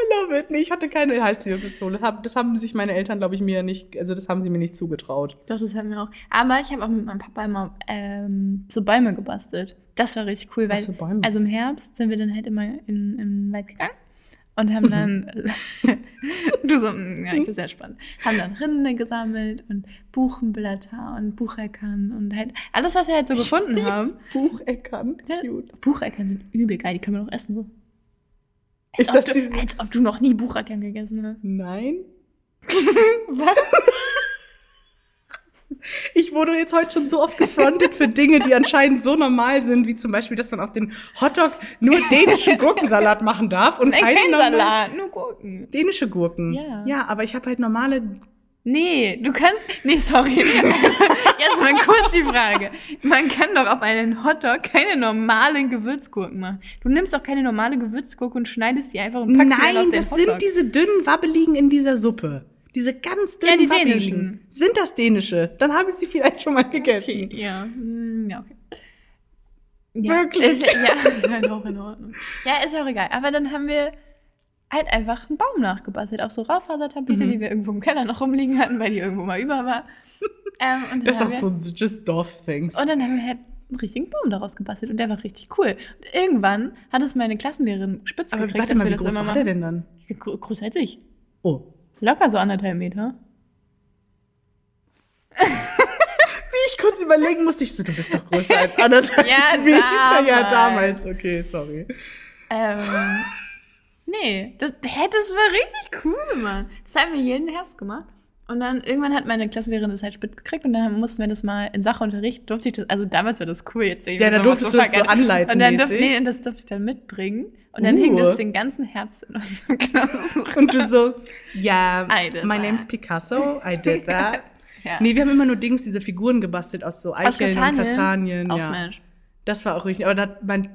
I love it. Nee, ich hatte keine Heißklebepistole. Das haben sich meine Eltern, glaube ich, mir nicht, also das haben sie mir nicht zugetraut. Doch, das hatten wir auch. Aber ich habe auch mit meinem Papa immer ähm, so Bäume gebastelt. Das war richtig cool, weil Bäume? also im Herbst sind wir dann halt immer in, in den Wald gegangen und haben dann, du so, mm, ja, das ist sehr spannend, haben dann Rinde gesammelt und Buchenblätter und Bucheckern und halt alles, was wir halt so gefunden haben. Bucheckern. Ja, Cute. Bucheckern sind übel geil, die können wir noch essen. So. Ist Als das ob, du, die- als ob du noch nie Bucheckern gegessen hast. Nein. Was? Ich wurde jetzt heute schon so oft gefrontet für Dinge, die anscheinend so normal sind, wie zum Beispiel, dass man auf den Hotdog nur dänischen Gurkensalat machen darf und Nein, keine kein normalen- Salat, nur Gurken. Dänische Gurken. Ja. Ja, aber ich habe halt normale. Nee, du kannst. Nee, sorry. Jetzt mal kurz die Frage. Man kann doch auf einen Hotdog keine normalen Gewürzgurken machen. Du nimmst doch keine normale Gewürzgurke und schneidest die einfach und packst sie dann auf Nein, den das Hotdog. sind diese dünnen Wabbeligen in dieser Suppe. Diese ganz Ja, dünnen die Wabbeligen. dänischen. Sind das dänische? Dann habe ich sie vielleicht schon mal gegessen. Okay, ja. Hm, Ja, okay. Ja, Wirklich? Ist, ja, ist halt auch in Ordnung. Ja, ist ja auch egal. Aber dann haben wir halt einfach einen Baum nachgebastelt. Auch so Raufasertablette, Mhm. die wir irgendwo im Keller noch rumliegen hatten, weil die irgendwo mal über war. Ähm, Das ist auch so just Dorf-Things. Und dann haben wir halt einen richtigen Baum daraus gebastelt und der war richtig cool. Und irgendwann hat es meine Klassenlehrerin spitz Aber gekriegt, warte mal, wie groß war der denn dann? Gro- Groß ich. Oh. Locker so anderthalb Meter. Wie ich kurz überlegen musste, ich so, du bist doch größer als anderthalb Ja, Meter. Ja, damals. damals. Okay, sorry. Ähm, nee, das, hä, das war richtig cool, Mann. Das haben wir jeden Herbst gemacht. Und dann irgendwann hat meine Klassenlehrerin das halt spitz gekriegt und dann mussten wir das mal in Sachunterricht, durfte ich das, also damals war das cool, jetzt Ja, mir da so, durftest du das so anleiten Und dann durfte, nee, und das durfte ich dann mitbringen. Und dann Uh. hing das den ganzen Herbst in unserem Klassenraum. Und du so, ja, did my that. name's Picasso, I did that. Ja. Nee, wir haben immer nur Dings, diese Figuren gebastelt aus so Aus Eicheln und Kastanien. Aus ja. Das war auch richtig. Aber da, mein,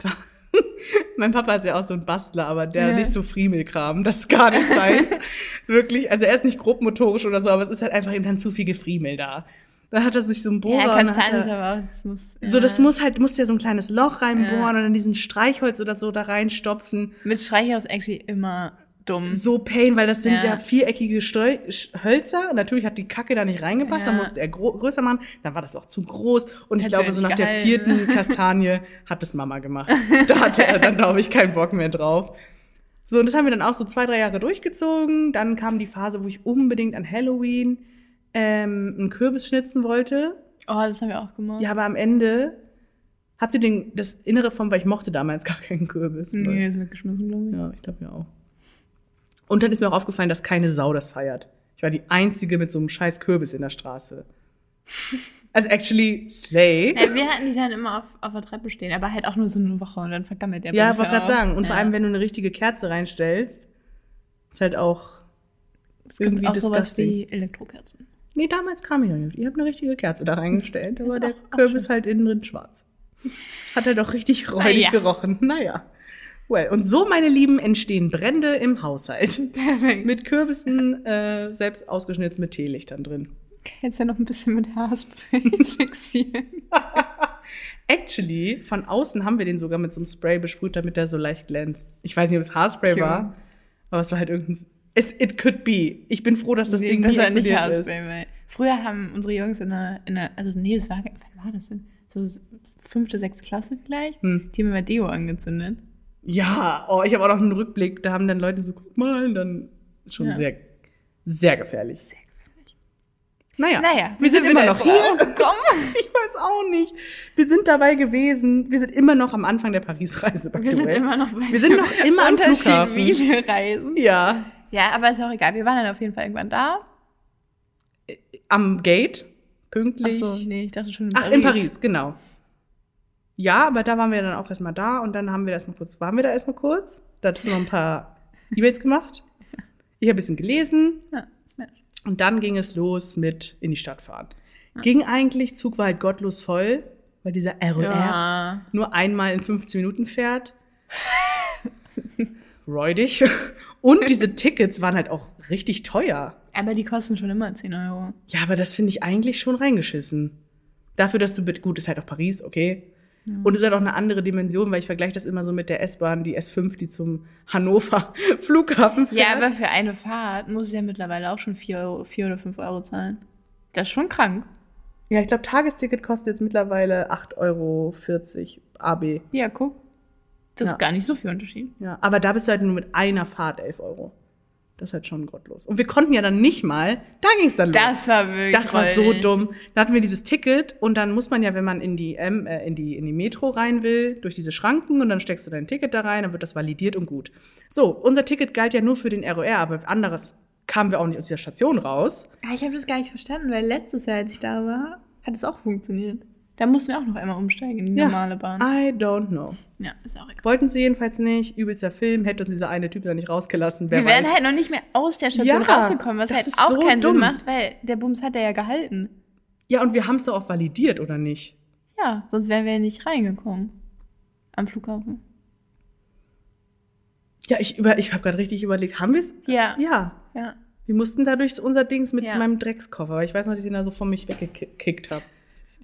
mein Papa ist ja auch so ein Bastler, aber der Ja. nicht so Friemelkram. Das ist gar nicht seins. Wirklich. Also er ist nicht grobmotorisch oder so, aber es ist halt einfach ihm dann zu viel Gefriemel da. Da hat er sich so ein Bohrer. Ja, Kastanien ist er, aber auch, das muss. so, ja. das muss halt, musst ja so ein kleines Loch reinbohren Ja. und dann diesen Streichholz oder so da reinstopfen. Mit Streichhaus actually immer dumm. So Pain, weil das sind ja, Ja. viereckige Sch- Hölzer. Natürlich hat die Kacke da nicht reingepasst, dann Ja. musste er größer machen. Dann war das auch zu groß. Und ich Hat glaube, so nach der gehalten. vierten Kastanie hat es Mama gemacht. Da hatte er dann, glaube ich, keinen Bock mehr drauf. So, und das haben wir dann auch so zwei, drei Jahre durchgezogen. Dann kam die Phase, wo ich unbedingt an Halloween ähm, einen Kürbis schnitzen wollte. Oh, das haben wir auch gemacht. Ja, aber am Ende habt ihr den, das Innere vom, weil ich mochte damals gar keinen Kürbis. Nee, das wird geschmissen, glaube ich. Ja, ich glaube ja auch. Und dann ist mir auch aufgefallen, dass keine Sau das feiert. Ich war die Einzige mit so einem scheiß Kürbis in der Straße. Also actually, Slay. Ja, wir hatten die dann immer auf, auf der Treppe stehen, aber halt auch nur so eine Woche und dann vergammelt der Ja, Bums wollte gerade auch. sagen. Und vor Ja. allem, wenn du eine richtige Kerze reinstellst, ist halt auch es gibt irgendwie auch sowas disgusting. wie Elektrokerzen. Nee, damals kam ich noch nicht. Ihr habt eine richtige Kerze da reingestellt. Da war der auch- auch Kürbis halt innen drin schwarz. Hat halt auch richtig räudig Naja. gerochen. Naja. Well, und so, meine Lieben, entstehen Brände im Haushalt. Perfekt. Mit Kürbissen, äh, selbst ausgeschnitzt mit Teelichtern drin. Jetzt ja noch ein bisschen mit Haarspray fixieren. Actually, von außen haben wir den sogar mit so einem Spray besprüht, damit der so leicht glänzt. Ich weiß nicht, ob es Haarspray Cute. war, aber es war halt irgendein. Es, it could be. Ich bin froh, dass das Nee, Ding besser nicht explodiert ist. Haarspray, weil früher haben unsere Jungs in der, in der also nee, es war, wann war das denn? So fünfte, sechste Klasse vielleicht? Hm. Die haben immer Deo angezündet. Ja, oh, ich habe auch noch einen Rückblick. Da haben dann Leute so, guck mal, und dann schon Ja. sehr, sehr gefährlich. Sehr gefährlich. Naja, Naja, wir sind wie immer wir noch hier. gekommen? Ich weiß auch nicht. Wir sind dabei gewesen. Wir sind immer noch am Anfang der Paris-Reise. Wir sind immer noch bei Wir sind noch immer am Unterschied, Flughafen. wie wir reisen. Ja, Ja, aber ist auch egal. Wir waren dann auf jeden Fall irgendwann da. am Gate, Ach pünktlich. so, nee, ich dachte schon in Ach, Paris. in Paris, genau. Ja, aber da waren wir dann auch erstmal da und dann haben wir erstmal kurz, waren wir da erstmal kurz. Da hattest du noch ein paar E-Mails gemacht. Ich habe ein bisschen gelesen Ja, Smash. und dann ging es los mit in die Stadt fahren. Ging eigentlich, Zug war halt gottlos voll, weil dieser RER Ja. nur einmal in 15 Minuten fährt. Räudig. Und diese Tickets waren halt auch richtig teuer. Aber die kosten schon immer 10 Euro. Ja, aber das finde ich eigentlich schon reingeschissen. Dafür, dass du gut, ist halt auch Paris, okay. Und es ist halt auch eine andere Dimension, weil ich vergleiche das immer so mit der S-Bahn, die S5, die zum Hannover Flughafen fährt. Ja, aber für eine Fahrt muss ich ja mittlerweile auch schon 4, Euro, 4 oder 5 Euro zahlen. Das ist schon krank. ja, ich glaube, Tagesticket kostet jetzt mittlerweile 8,40 Euro AB. Ja, guck. Das Ja. ist gar nicht so viel Unterschied. Ja, aber da bist du halt nur mit einer Fahrt 11 Euro. Das ist halt schon gottlos. Und wir konnten ja dann nicht mal, da ging es dann los. Das war wirklich Das war so dumm. Da hatten wir dieses Ticket und dann muss man ja, wenn man in die, M, äh, in die, in die Metro rein will, durch diese Schranken und dann steckst du dein Ticket da rein, dann wird das validiert und gut. So, unser Ticket galt ja nur für den ROR, aber anderes kamen wir auch nicht aus dieser Station raus. Ja, ich habe das gar nicht verstanden, weil letztes Jahr, als ich da war, hat es auch funktioniert. Da mussten wir auch noch einmal umsteigen in die normale Bahn. I don't know. Ja, ist auch egal. Wollten sie jedenfalls nicht. Übelster Film, hätte uns dieser eine Typ da nicht rausgelassen. Wer wir wären weiß. halt noch nicht mehr aus der Station Ja, rausgekommen, was halt auch so keinen dumm. Sinn macht, weil der Bums hat er ja gehalten. Ja, und wir haben es doch auch validiert, oder nicht? Ja, sonst wären wir ja nicht reingekommen. Am Flughafen. Ja, ich, über, ich habe gerade richtig überlegt, haben wir es? Ja. Ja. Ja. Wir mussten da durch unser Dings mit Ja. meinem Dreckskoffer. Ich weiß noch, dass ich den da so von mich weggekickt habe.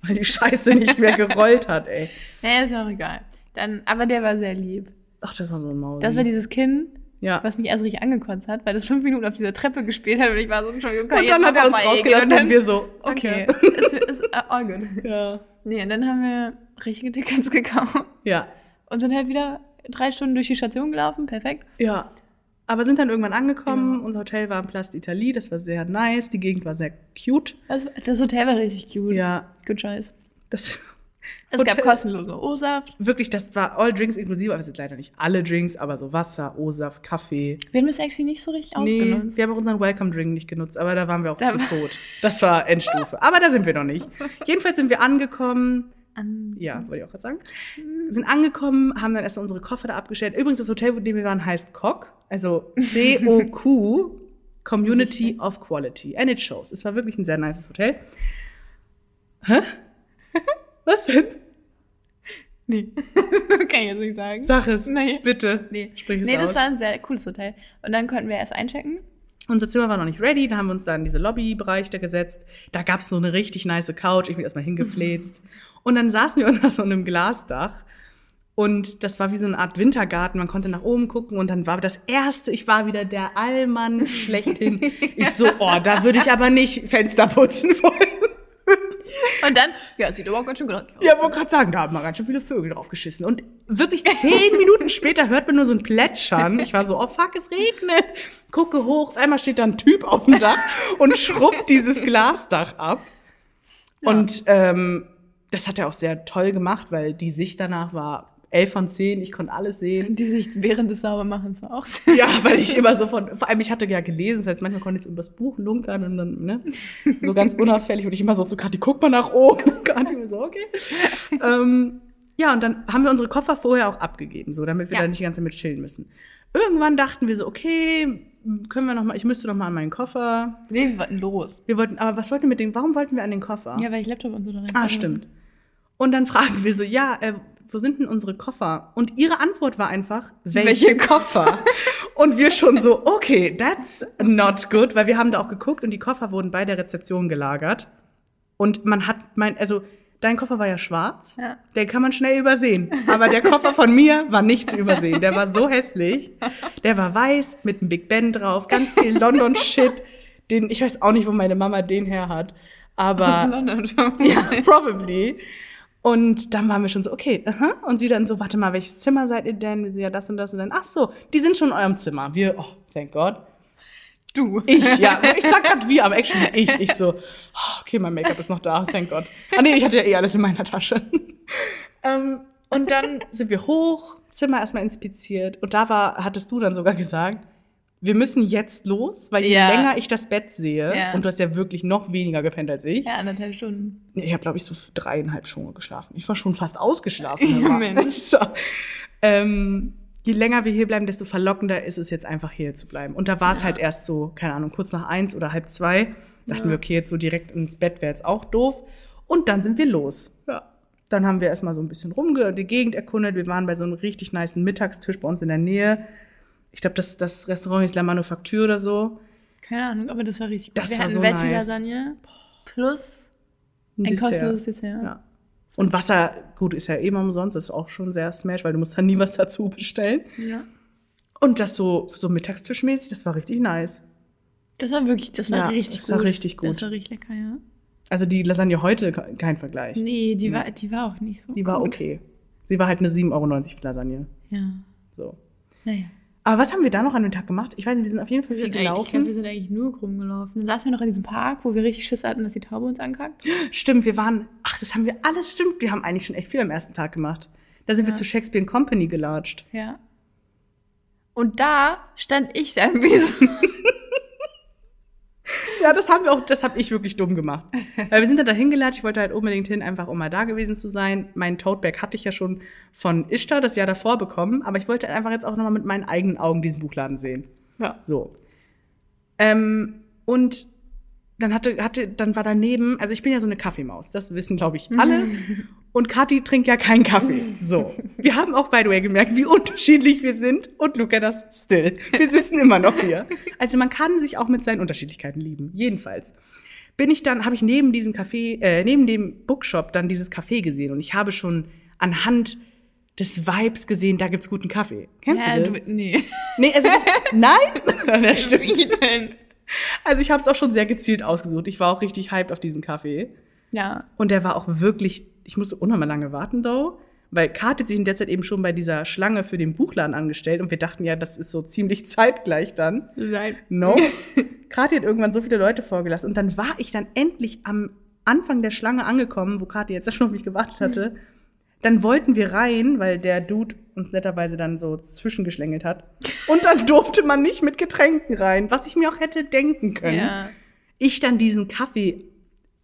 Weil die Scheiße nicht mehr gerollt hat, ey. Naja, ist auch egal. Dann, aber der war sehr lieb. Ach, das war so ein Maus. Das war dieses Kind, ja. was mich erst richtig angekotzt hat, weil das fünf Minuten auf dieser Treppe gespielt hat und ich war so, Entschuldigung, kann und dann hat er uns rausgelassen Und und, wir so, Okay, okay. ist, ist all good. Ja. Nee, und dann haben wir richtige Tickets gekauft Ja. und sind halt wieder drei Stunden durch die Station gelaufen, perfekt. Ja. Aber sind dann irgendwann angekommen. Unser Hotel war in Place d'Italie. Das war sehr nice. Die Gegend war sehr cute. Das, das Hotel war richtig cute. Ja. Good choice. Das Es gab Hotel- kostenlose O-Saft. Wirklich, das war all Drinks inklusive, aber es sind leider nicht alle Drinks, aber so Wasser, O-Saft, Kaffee. Wir haben das actually nicht so richtig Nee, ausgenutzt. wir haben auch unseren Welcome Drink nicht genutzt, aber da waren wir auch Da zu war- tot. Das war Endstufe. Aber da sind wir noch nicht. Jedenfalls sind wir angekommen. An- Ja, wollte ich auch gerade sagen. Sind angekommen, haben dann erstmal unsere Koffer da abgestellt. Übrigens, das Hotel, wo dem wir waren, heißt COQ. Also C-O-Q, Community of Quality. And it shows. Es war wirklich ein sehr nices Hotel. Hä? Was denn? Nee. das kann ich jetzt nicht sagen. Sag es. Nee. Bitte. Nee, Sprich es nee das aus. war ein sehr cooles Hotel. Und dann konnten wir erst einchecken. Unser Zimmer war noch nicht ready, da haben wir uns dann in diese Lobbybereich da gesetzt. Da gab's so eine richtig nice Couch, ich bin erstmal hingefläzt. Und dann saßen wir unter so einem Glasdach. Und das war wie so eine Art Wintergarten, man konnte nach oben gucken und dann war das erste, ich war wieder der Allmann schlechthin. Ich so, oh, da würde ich aber nicht Fenster putzen wollen. Und dann, ja, sieht aber auch ganz schön gut aus. Ja, wollte gerade sagen, da haben mal ganz schön viele Vögel drauf geschissen. Und wirklich zehn Minuten später hört man nur so ein Plätschern. Ich war so, oh fuck, es regnet. Gucke hoch, auf einmal steht da ein Typ auf dem Dach und schrubbt dieses Glasdach ab. Und ähm, das hat er auch sehr toll gemacht, weil die Sicht danach war 11 von 10, ich konnte alles sehen. Die Sicht während des Saubermachens war auch sehr. Ja, weil ich immer so von, vor allem ich hatte ja gelesen, das heißt, manchmal konnte ich so übers Buch lunkern und dann, ne, so ganz unauffällig und ich immer so zu Kathi, guck mal nach oben. Und Kathi immer so, okay. ähm, ja, und dann haben wir unsere Koffer vorher auch abgegeben, so, damit wir Ja. da nicht die ganze Zeit mit chillen müssen. Irgendwann dachten wir so, okay, können wir noch mal, ich müsste noch mal an meinen Koffer. Nee, wir wollten los. Wir wollten, aber was wollten wir mit dem, warum wollten wir an den Koffer? Ja, weil ich Laptop und so da rein. Ah, stimmt. Und dann fragen wir so, ja, äh, wo sind denn unsere Koffer? Und ihre Antwort war einfach, welche, Welche Koffer? und wir schon so, okay, that's not good, weil wir haben da auch geguckt und die Koffer wurden bei der Rezeption gelagert. Und man hat mein, also dein Koffer war ja schwarz, Ja. den kann man schnell übersehen. Aber der Koffer von mir war nicht zu übersehen. Der war so hässlich. Der war weiß mit einem Big Ben drauf, ganz viel London-Shit. Den, ich weiß auch nicht, wo meine Mama den her hat. Aber Aus London ja, probably. Und dann waren wir schon so, okay, aha. und sie dann so, warte mal, welches Zimmer seid ihr denn? Wir so, ja, das und das und dann, ach so, die sind schon in eurem Zimmer. Wir, oh, thank God. Du. Ich, ja, ich sag grad wir, aber actually ich, ich so, oh, okay, mein Make-up ist noch da, thank God. Ah nee, ich hatte ja eh alles in meiner Tasche. ähm, und dann sind wir hoch, Zimmer erstmal inspiziert und da war, hattest du dann sogar gesagt, wir müssen jetzt los, weil je Ja. länger ich das Bett sehe, Ja. und du hast ja wirklich noch weniger gepennt als ich, Ja, anderthalb Stunden. ich habe, glaube ich, so dreieinhalb Stunden geschlafen. Ich war schon fast ausgeschlafen. Ja. Mensch. So. Ähm, je länger wir hier bleiben, desto verlockender ist es jetzt einfach hier zu bleiben. Und da war es halt erst so, keine Ahnung, kurz nach eins oder halb zwei. Dachten wir, okay, jetzt so direkt ins Bett wäre jetzt auch doof. Und dann sind wir los. Ja. Dann haben wir erstmal so ein bisschen rumge die Gegend erkundet. Wir waren bei so einem richtig niceen Mittagstisch bei uns in der Nähe. Ich glaube, das, das Restaurant hieß La Manufacture oder so. Keine Ahnung, aber das war richtig gut. Das Wir war hatten so Veggie-Lasagne plus ein Dessert. kostenloses Dessert. Ja. Und Wasser, gut, ist ja mal umsonst, ist auch schon sehr smash, weil du musst da nie was dazu bestellen. ja. Und das so, so mittagstischmäßig, das war richtig nice. Das war wirklich, das war Ja, richtig das gut. war richtig gut. Das war richtig lecker, ja. Also die Lasagne heute, kein Vergleich. Nee, die war, die war auch nicht so Die war gut. okay. Sie war halt eine 7,90 Euro Lasagne. Ja. So. Naja. Aber was haben wir da noch an dem Tag gemacht? Ich weiß nicht, wir sind auf jeden Fall viel eigentlich, ich glaub, gelaufen. wir sind eigentlich nur rumgelaufen. Dann saßen wir noch in diesem Park, wo wir richtig Schiss hatten, dass die Taube uns ankackt. Stimmt, wir waren, ach, das haben wir alles, stimmt. Wir haben eigentlich schon echt viel am ersten Tag gemacht. Da sind wir zu Shakespeare Company gelatscht. Ja. Und da stand ich dann wie so. Ja, das haben wir auch, das habe ich wirklich dumm gemacht. Weil wir sind dann da hingelatscht, ich wollte halt unbedingt hin, einfach um mal da gewesen zu sein. Mein Toteberg hatte ich ja schon von Ishtar das Jahr davor bekommen, aber ich wollte einfach jetzt auch nochmal mit meinen eigenen Augen diesen Buchladen sehen. Ja. So. Ähm, und dann hatte, hatte, dann war daneben, also ich bin ja so eine Kaffeemaus, das wissen, glaube ich, alle. Und Kathi trinkt ja keinen Kaffee. So. Wir haben auch, by the way, gemerkt, wie unterschiedlich wir sind. Und look at us still. Wir sitzen immer noch hier. Also man kann sich auch mit seinen Unterschiedlichkeiten lieben. Jedenfalls. Bin ich dann, habe ich neben diesem Café, äh, neben dem Bookshop dann dieses Café gesehen. Und ich habe schon anhand des Vibes gesehen, da gibt's guten Kaffee. Kennst ja, du das? du, nee. Nee, also das, nein? das stimmt. Wie denn? Also ich habe es auch schon sehr gezielt ausgesucht. Ich war auch richtig hyped auf diesen Kaffee. Ja. Und der war auch wirklich, ich musste unnormal lange warten, though. Weil Kat hat sich in der Zeit eben schon bei dieser Schlange für den Buchladen angestellt und wir dachten ja, das ist so ziemlich zeitgleich dann. Nein. No. Kathi hat irgendwann so viele Leute vorgelassen und dann war ich dann endlich am Anfang der Schlange angekommen, wo Kathi jetzt schon auf mich gewartet hatte. Dann wollten wir rein, weil der Dude uns netterweise dann so zwischengeschlängelt hat. Und dann durfte man nicht mit Getränken rein, was ich mir auch hätte denken können Ja. ich dann diesen Kaffee,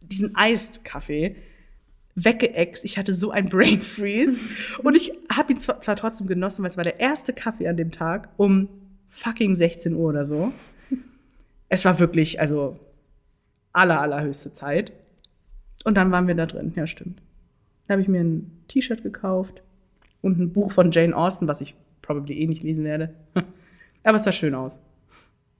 diesen Iced Kaffee weggeext. Ich hatte so ein Brain Freeze und ich habe ihn zwar, zwar trotzdem genossen, weil es war der erste Kaffee an dem Tag um fucking 16 Uhr oder so. Es war wirklich, also aller, allerhöchste Zeit. Und dann waren wir da drin, ja stimmt. Da habe ich mir ein T-Shirt gekauft und ein Buch von Jane Austen, was ich probably eh nicht lesen werde. Aber es sah schön aus.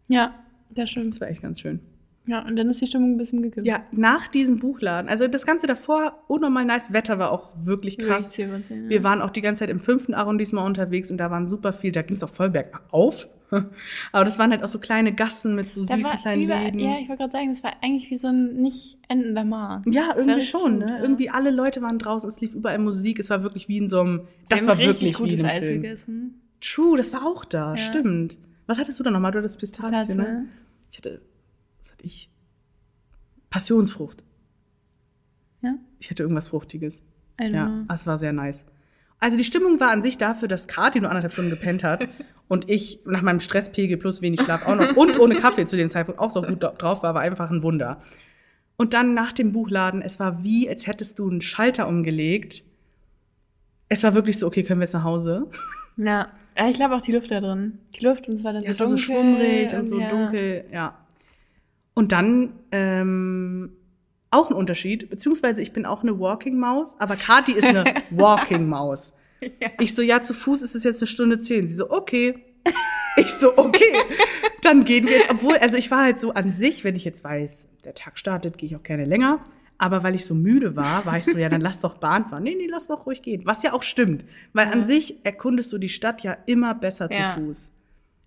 Ja, das stimmt. Es war echt ganz schön. Ja, und dann ist die Stimmung ein bisschen gekippt. Ja, nach diesem Buchladen, also das Ganze davor, unnormal nice, Wetter war auch wirklich krass. Wirklich 10 von 10, ja. Wir waren auch die ganze Zeit im fünften Arrondissement unterwegs und da waren super viel, da ging es auch voll bergauf. Aber das waren halt auch so kleine Gassen mit so Da süßen kleinen überall- Läden. Ja, ich wollte gerade sagen, das war eigentlich wie so ein nicht endender Markt. Ja, irgendwie schon, ne? ja. Irgendwie alle Leute waren draußen, es lief überall Musik, es war wirklich wie in so einem, Wir das haben war wirklich wie gutes in einem Eis Film. gegessen. True, das war auch da, Ja. stimmt. Was hattest du da nochmal? Du hattest Pistazie, Pistazie. ne? Ich hatte, was hatte ich? Passionsfrucht. Ja? Ich hatte irgendwas Fruchtiges. Ja, know. das war sehr nice. Also die Stimmung war an sich dafür, dass Kati nur anderthalb Stunden gepennt hat und ich nach meinem Stresspegel plus wenig Schlaf auch noch und ohne Kaffee zu dem Zeitpunkt auch so gut drauf war, war einfach ein Wunder. Und dann nach dem Buchladen, es war wie, als hättest du einen Schalter umgelegt. Es war wirklich so, okay, können wir jetzt nach Hause? Ja. ich glaube auch die Luft da drin. Die Luft und es war dann Ja, so war so dunkel schwummrig und so ja. dunkel, ja. Und dann ähm, auch ein Unterschied, beziehungsweise ich bin auch eine Walking Maus, aber Kati ist eine Walking Maus. Ich so, ja, zu Fuß ist es jetzt eine Stunde zehn. Sie so, okay. Ich so, okay. Dann gehen wir, obwohl, also ich war halt so an sich, wenn ich jetzt weiß, der Tag startet, gehe ich auch gerne länger. Aber weil ich so müde war, war ich so, ja, dann lass doch Bahn fahren. Nee, nee, lass doch ruhig gehen. Was ja auch stimmt. Weil an sich erkundest du die Stadt ja immer besser Ja. zu Fuß.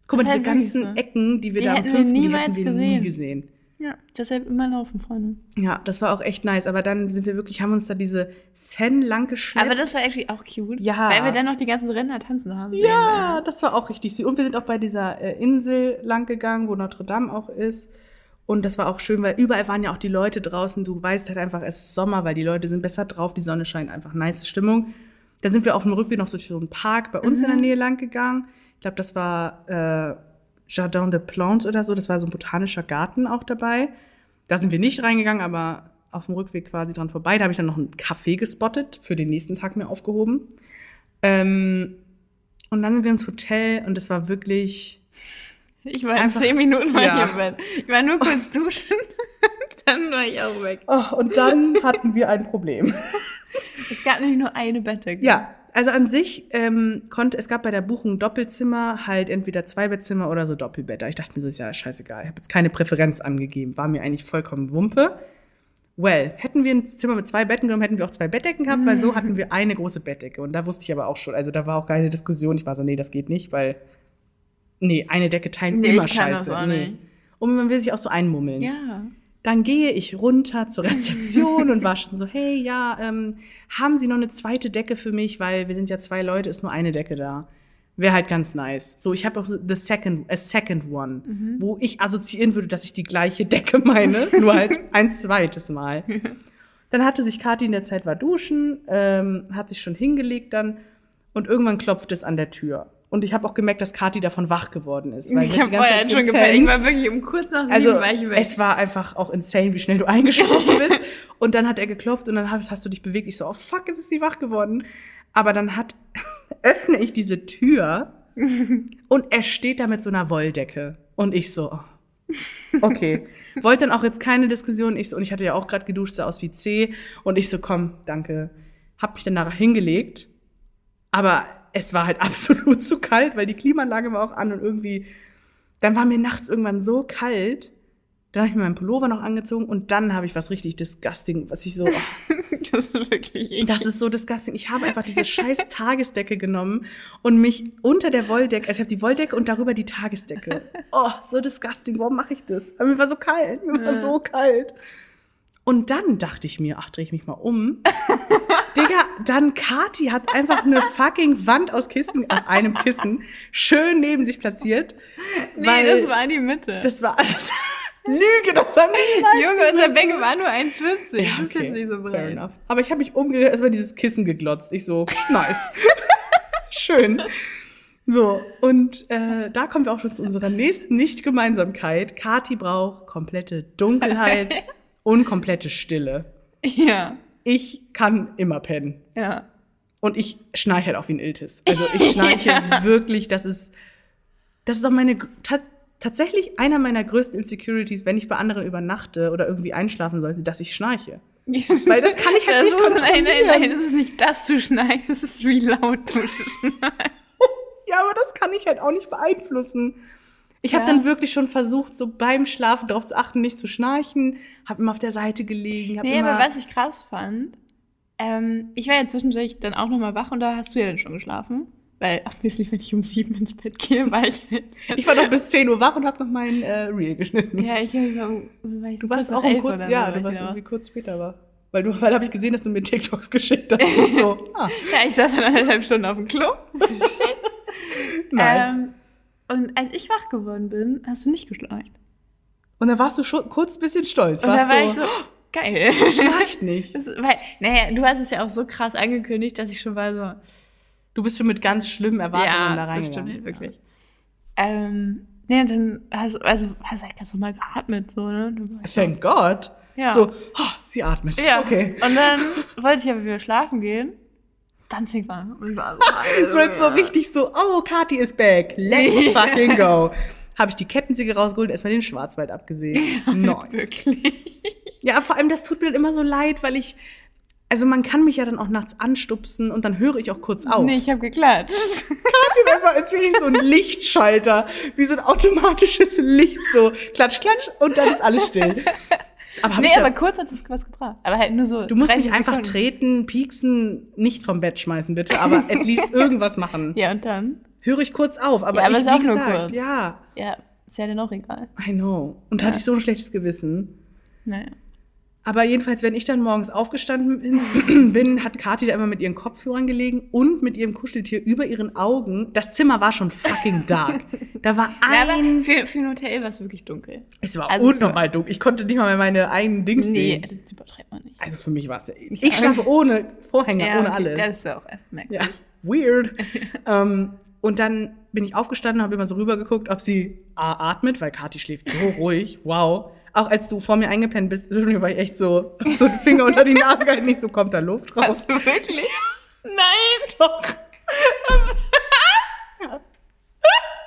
Guck mal, diese ganzen so. Ecken, die wir Die da am hätten wir fünften, die hätten wir nie gesehen. Ja, deshalb immer laufen, Freunde. Ja, das war auch echt nice. Aber dann sind wir wirklich, haben uns da diese Sen lang geschleppt. Aber das war actually auch cute. Ja. Weil wir dann noch die ganzen Ränder tanzen haben. sehen. Ja, das war auch richtig süß. Und wir sind auch bei dieser äh, Insel lang gegangen, wo Notre Dame auch ist. Und das war auch schön, weil überall waren ja auch die Leute draußen. Du weißt halt einfach, es ist Sommer, weil die Leute sind besser drauf, die Sonne scheint einfach nice Stimmung. Dann sind wir auf dem Rückweg noch so durch so einen Park bei uns in der Nähe lang gegangen. Ich glaube, das war äh, Jardin de Plantes oder so. Das war so ein botanischer Garten auch dabei. Da sind wir nicht reingegangen, aber auf dem Rückweg quasi dran vorbei. Da habe ich dann noch einen Café gespottet, für den nächsten Tag mir aufgehoben. Ähm, und dann sind wir ins Hotel und es war wirklich. Ich war in Einfach- zehn Minuten mal Ja. hier im Bett. Ich war nur kurz duschen. dann war ich auch weg. Oh, und dann hatten wir ein Problem. Es gab nämlich nur eine Bettdecke. Ja, also an sich ähm, konnte, es gab bei der Buchung Doppelzimmer, halt entweder Zweibettzimmer oder so Doppelbett. Ich dachte mir so, ist ja scheißegal. Ich habe jetzt keine Präferenz angegeben. War mir eigentlich vollkommen Wumpe. Well, hätten wir ein Zimmer mit zwei Betten genommen, hätten wir auch zwei Bettdecken gehabt, weil so hatten wir eine große Bettdecke. Und da wusste ich aber auch schon, also da war auch keine Diskussion. Ich war so, nee, das geht nicht, weil, nee, eine Decke teilen Nee, immer ich kann das scheiße. auch nee. nicht. Und man will sich auch so einmummeln. Ja. Dann gehe ich runter zur Rezeption und war schon so, hey, ja, ähm, haben Sie noch eine zweite Decke für mich? Weil wir sind ja zwei Leute, ist nur eine Decke da. Wäre halt ganz nice. So, ich habe auch the second, a second one, wo ich assoziieren würde, dass ich die gleiche Decke meine, nur halt ein zweites Mal. Dann hatte sich Kathi in der Zeit war duschen, ähm, hat sich schon hingelegt dann und irgendwann klopft es an der Tür. Und ich habe auch gemerkt, dass Kathi davon wach geworden ist. weil Ich habe vorher Zeit schon gepennt. Ich war wirklich um kurz nach sieben Also war ich weg. es war einfach auch insane, wie schnell du eingeschlafen bist. und dann hat er geklopft und dann hast, hast du dich bewegt. Ich so, oh fuck, jetzt ist sie wach geworden. Aber dann hat, öffne ich diese Tür und er steht da mit so einer Wolldecke. Und ich so, oh, okay. Wollte dann auch jetzt keine Diskussion. Ich so, und ich hatte ja auch gerade geduscht, sah aus wie C. Und ich so, komm, danke. Hab mich dann nachher hingelegt. Aber es war halt absolut zu kalt, weil die Klimaanlage war auch an und irgendwie, dann war mir nachts irgendwann so kalt. Dann habe ich mir meinen Pullover noch angezogen und dann habe ich was richtig disgusting, was ich so, oh, das ist wirklich eklig. das ist so disgusting. Ich habe einfach diese scheiß Tagesdecke genommen und mich unter der Wolldecke, also ich habe die Wolldecke und darüber die Tagesdecke. Oh, so disgusting. Warum mache ich das? Aber mir war so kalt. Mir war so kalt. Und dann dachte ich mir, ach, drehe ich mich mal um. Dann Kati hat einfach eine fucking Wand aus Kissen, aus einem Kissen, schön neben sich platziert. nee, weil das war die Mitte. das war alles. Lüge, das war nicht Junge, unser Becken war nur 1,40. ja, das ist okay. jetzt nicht so breit. Aber ich habe mich umgedreht, erstmal dieses Kissen geglotzt. Ich so, nice. Schön. So, und äh, da kommen wir auch schon zu unserer nächsten Nicht-Gemeinsamkeit. Kati braucht komplette Dunkelheit und komplette Stille. Ja, Ich kann immer pennen. ja. Und ich schnarche halt auch wie ein Iltis. Also ich schnarche wirklich, das ist, das ist auch meine, ta tatsächlich einer meiner größten Insecurities, wenn ich bei anderen übernachte oder irgendwie einschlafen sollte, dass ich schnarche. Weil das kann ich halt das nicht ist, Nein, nein, nein, das ist nicht, dass du schneist, es ist, wie laut du schneist. Ja, aber das kann ich halt auch nicht beeinflussen. Ich habe Ja. dann wirklich schon versucht, so beim Schlafen darauf zu achten, nicht zu schnarchen. Habe immer auf der Seite gelegen. Hab Nee, immer, aber was ich krass fand, ähm, ich war ja zwischendurch dann auch nochmal wach und da hast du ja dann schon geschlafen. Weil, obviously, wenn ich um sieben ins Bett gehe, war ich ich war noch bis 10 Uhr wach und habe noch mein äh, Reel geschnitten. Ja, ich war, war ich Du warst auch um kurz, oder ja, war du ich warst irgendwie kurz später wach. Weil du, weil habe ich gesehen, dass du mir TikToks geschickt hast. So, ah. Ja, ich saß dann eineinhalb Stunden auf dem Klo. Das ist shit. nice. ähm, und als ich wach geworden bin, hast du nicht geschleicht. und da warst du schon kurz ein bisschen stolz. Und da war ich so, geil. schnarcht nicht. Das, weil, naja, du hast es ja auch so krass angekündigt, dass ich schon war so, Du bist schon mit ganz schlimmen Erwartungen da ja, das stimmt reingegangen. halt wirklich. Ähm, nee, und dann hast du, also, hast du halt ganz normal geatmet, so, ne? Warst so, Thank God. Ja. So, oh, sie atmet. ja. Okay. Und dann wollte ich aber wieder schlafen gehen. Dann fing es an. Und so, jetzt so richtig so, oh, Kati is back. Let's fucking go. Habe ich die Kettensäge rausgeholt, erstmal den Schwarzwald abgesägt. Nice. Wirklich. Ja, vor allem, das tut mir dann immer so leid, weil ich, also man kann mich ja dann auch nachts anstupsen und dann höre ich auch kurz auf. Nee, ich habe geklatscht. Kati einfach, als wäre ich so ein Lichtschalter, wie so ein automatisches Licht, so klatsch, klatsch und dann ist alles still. Aber, nee, aber kurz hat es was gebracht. Aber halt nur so. du musst 30 mich einfach Sekunden. treten, pieksen, nicht vom Bett schmeißen, bitte, aber at least irgendwas machen. Ja, und dann? Höre ich kurz auf, aber Ja, aber ich, ist wie gesagt, kurz. ja, Ja, ist ja dann auch egal. I know. Und Ja. hatte ich so ein schlechtes Gewissen. Naja. Aber jedenfalls, wenn ich dann morgens aufgestanden bin, bin, hat Kathi da immer mit ihren Kopfhörern gelegen und mit ihrem Kuscheltier über ihren Augen. Das Zimmer war schon fucking dark. Da war Ja, ein... für, für ein Hotel war es wirklich dunkel. es war also unnormal dunkel. Ich konnte nicht mal meine eigenen Dings Nee, sehen. das übertreibt man nicht. Also für mich war es ja ähnlich. Ich schlafe ohne Vorhänge, ohne okay, alles. Das ist ja auch merkwürdig. Ja, weird. ähm, und dann bin ich aufgestanden, habe immer so rübergeguckt, ob sie atmet, weil Kathi schläft so ruhig. Wow. Auch als du vor mir eingepennt bist, zwischendurch war ich echt so, so den Finger unter die Nase gehalten, nicht so kommt da Luft raus. Hast du wirklich? Nein! Doch.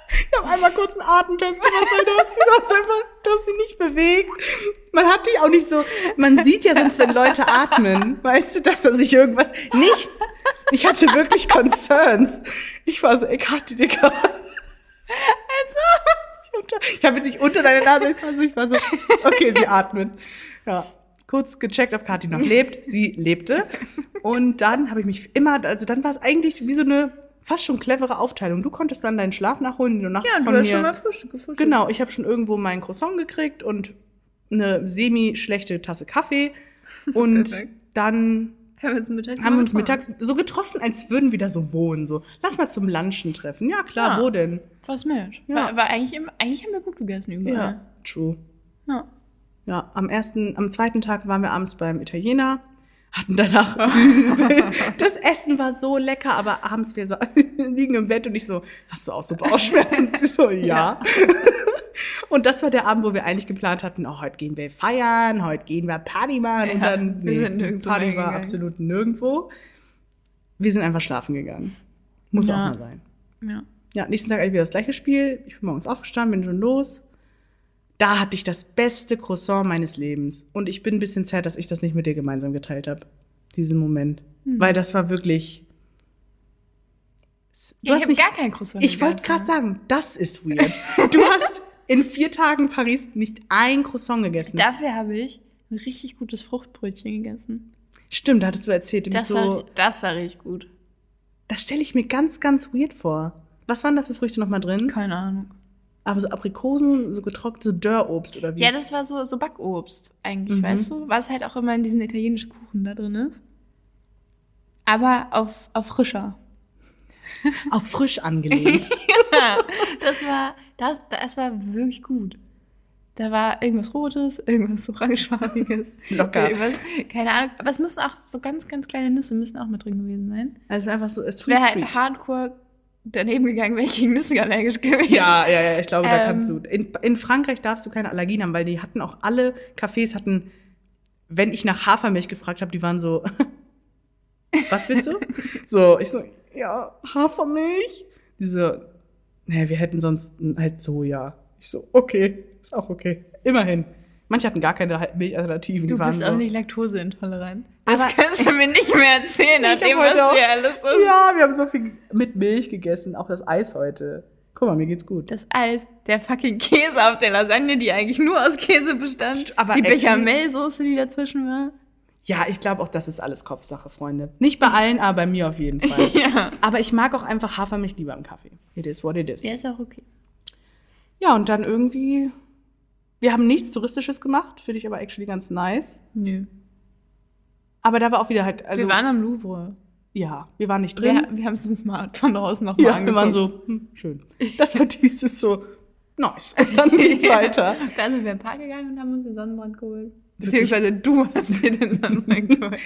Ich habe einmal kurz einen Atemtest gemacht, weil du hast, du hast einfach, du hast sie nicht bewegt. Man hat die auch nicht so, man sieht ja sonst, wenn Leute atmen, weißt du, dass da sich irgendwas, nichts. Ich hatte wirklich Concerns. Ich war so, ey, Kathi, Digga. Also, Ich, unter- ich habe jetzt nicht unter deine Nase, ich war so, ich war so, okay, sie atmet. Ja, kurz gecheckt, ob Kathi noch lebt. Sie lebte. Und dann habe ich mich immer, also dann war es eigentlich wie so eine fast schon clevere Aufteilung. Du konntest dann deinen Schlaf nachholen, den du nachts von mir. Frühstück gefrühstückt. Genau, ich habe schon irgendwo meinen Croissant gekriegt und eine semi-schlechte Tasse Kaffee. Und dann Haben wir uns mittags haben uns mittags so getroffen, als würden wir da so wohnen. So, lass mal zum Lunchen treffen. Ja, klar, Ja. wo denn? Was mit? Ja. War, war eigentlich, im, eigentlich haben wir gut gegessen überall. true. Ja. Ja, am ersten, am zweiten Tag waren wir abends beim Italiener, hatten danach. Das Essen war so lecker, aber abends wir so, liegen im Bett und ich so, hast du auch so Bauchschmerzen? Und sie so, ja. Und das war der Abend, wo wir eigentlich geplant hatten, oh, heute gehen wir feiern, heute gehen wir Party machen. und Ja, dann, wir nee, Party war absolut nirgendwo. Wir sind einfach schlafen gegangen. Muss Ja. auch mal sein. ja. Ja, nächsten Tag eigentlich wieder das gleiche Spiel. Ich bin morgens aufgestanden, bin schon los. Da hatte ich das beste Croissant meines Lebens. Und ich bin ein bisschen sad, dass ich das nicht mit dir gemeinsam geteilt habe. Diesen Moment. Hm. Weil das war wirklich. Du ja hast ich habe gar keinen Croissant ich wollte gerade sagen, das ist weird. Du hast in vier Tagen Paris nicht ein Croissant gegessen. Dafür habe ich ein richtig gutes Fruchtbrötchen gegessen. Stimmt, da hattest du erzählt. Das, so, war, das war richtig gut. das stelle ich mir ganz, ganz weird vor. Was waren da für Früchte nochmal drin? Keine Ahnung. Aber so Aprikosen, so getrocknet, so Dörrobst oder wie? Ja, das war so, so Backobst eigentlich, Mhm. weißt du? Was halt auch immer in diesen italienischen Kuchen da drin ist. Aber auf, auf frischer. Auf frisch angelegt. das war, das, das war wirklich gut. Da war irgendwas Rotes, irgendwas Orangefarbiges. Locker. Irgendwas, keine Ahnung. Aber es müssen auch so ganz, ganz kleine Nüsse müssen auch mit drin gewesen sein. Also einfach so, es Es wäre halt hardcore daneben gegangen, wäre ich gegen Nüsse allergisch gewesen. Ja, ja, ja, ich glaube, da Ähm. kannst du. In, in Frankreich darfst du keine Allergien haben, weil die hatten auch alle Cafés hatten, wenn ich nach Hafermilch gefragt habe, die waren so, was willst du? so, ich so, ja, Hafermilch. Die so, naja, wir hätten sonst halt Soja. Ich so, okay, ist auch okay. Immerhin. Manche hatten gar keine Milchalternativen. Du bist so, auch nicht laktoseintolerant. Das Aber- kannst du mir nicht mehr erzählen, nachdem was auch- hier alles ist. Ja, wir haben so viel mit Milch gegessen, auch das Eis heute. Guck mal, mir geht's gut. Das Eis, der fucking Käse auf der Lasagne, die eigentlich nur aus Käse bestand. Aber die Bechamelsoße, die dazwischen war. Ja, ich glaube auch, das ist alles Kopfsache, Freunde. Nicht bei allen, aber bei mir auf jeden Fall. Ja. Aber ich mag auch einfach Hafermilch lieber im Kaffee. It is what it is. Der ist auch okay. Ja, und dann irgendwie, wir haben nichts Touristisches gemacht, finde ich aber actually ganz nice. Nö. Aber da war auch wieder halt, also, wir waren am Louvre. ja, wir waren nicht drin. Wir, wir haben es im Smartphone draußen nochmal ja, angeguckt. wir waren so, hm, schön. Das war dieses so, nice. Und dann geht's weiter. Da sind wir im Park gegangen und haben uns den Sonnenbrand geholt. Beziehungsweise du hast dir den geholt.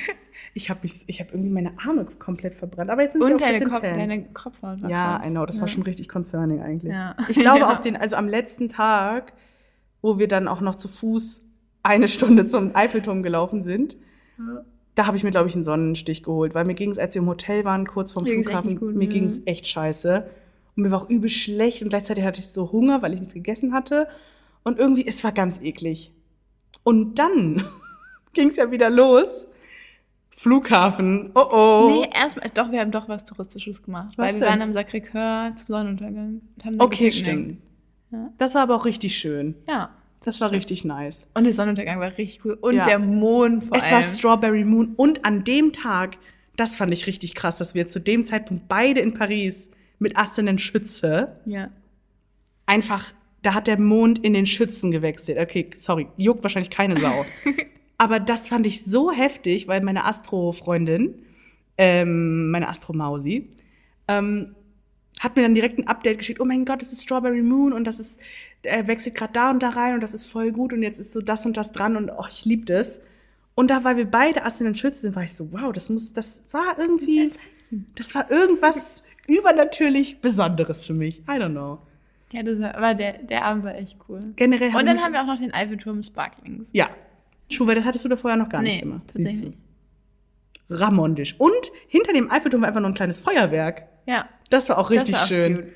Ich habe ich hab irgendwie meine Arme komplett verbrannt. Aber jetzt sind sie auch Und ein deine, Kopf, deine Kopfhaut war Ja. I know, das war schon richtig concerning eigentlich. Ja. Ich glaube Ja. auch den, also am letzten Tag, wo wir dann auch noch zu Fuß eine Stunde zum Eiffelturm gelaufen sind, da habe ich mir, glaube ich, einen Sonnenstich geholt, weil mir ging es, als wir im Hotel waren, kurz vorm Mir Flughafen, gut, mir ne? ging es echt scheiße. Und mir war auch übel schlecht und gleichzeitig hatte ich so Hunger, weil ich nichts gegessen hatte. Und irgendwie, es war ganz eklig. Und dann ging es ja wieder los. Flughafen, oh oh. Nee, erstmal, doch, wir haben doch was Touristisches gemacht. Was weil wir waren am Sacré-Cœur zum Sonnenuntergang. Und haben da okay, stimmt. Ja. Das war aber auch richtig schön. Ja. Das war richtig nice. Und der Sonnenuntergang war richtig cool. Und Ja. der Mond vor Es allem. war Strawberry Moon und an dem Tag, das fand ich richtig krass, dass wir zu dem Zeitpunkt beide in Paris mit Astenen Schütze ja. einfach, da hat der Mond in den Schützen gewechselt. Okay, sorry, juckt wahrscheinlich keine Sau. Aber das fand ich so heftig, weil meine Astro-Freundin, ähm, meine Astro-Mausi, ähm, hat mir dann direkt ein Update geschickt. Oh mein Gott, es ist Strawberry Moon und das ist, er wechselt gerade da und da rein und das ist voll gut und jetzt ist so das und das dran und oh, ich liebe das. Und da, weil wir beide Astenen Schützen sind, war ich so, wow, das muss, das war irgendwie, das war irgendwas übernatürlich Besonderes für mich. I don't know. Ja, das war, aber der, der Abend war echt cool. Generell Und dann haben wir auch noch den Eiffelturm Sparklings. Ja. Schuhe, das hattest du da vorher noch gar Nee, nicht gemacht. tatsächlich Siehst du. Ramondisch. Und hinter dem Eiffelturm war einfach noch ein kleines Feuerwerk. Ja. Das war auch richtig war auch schön. Cute.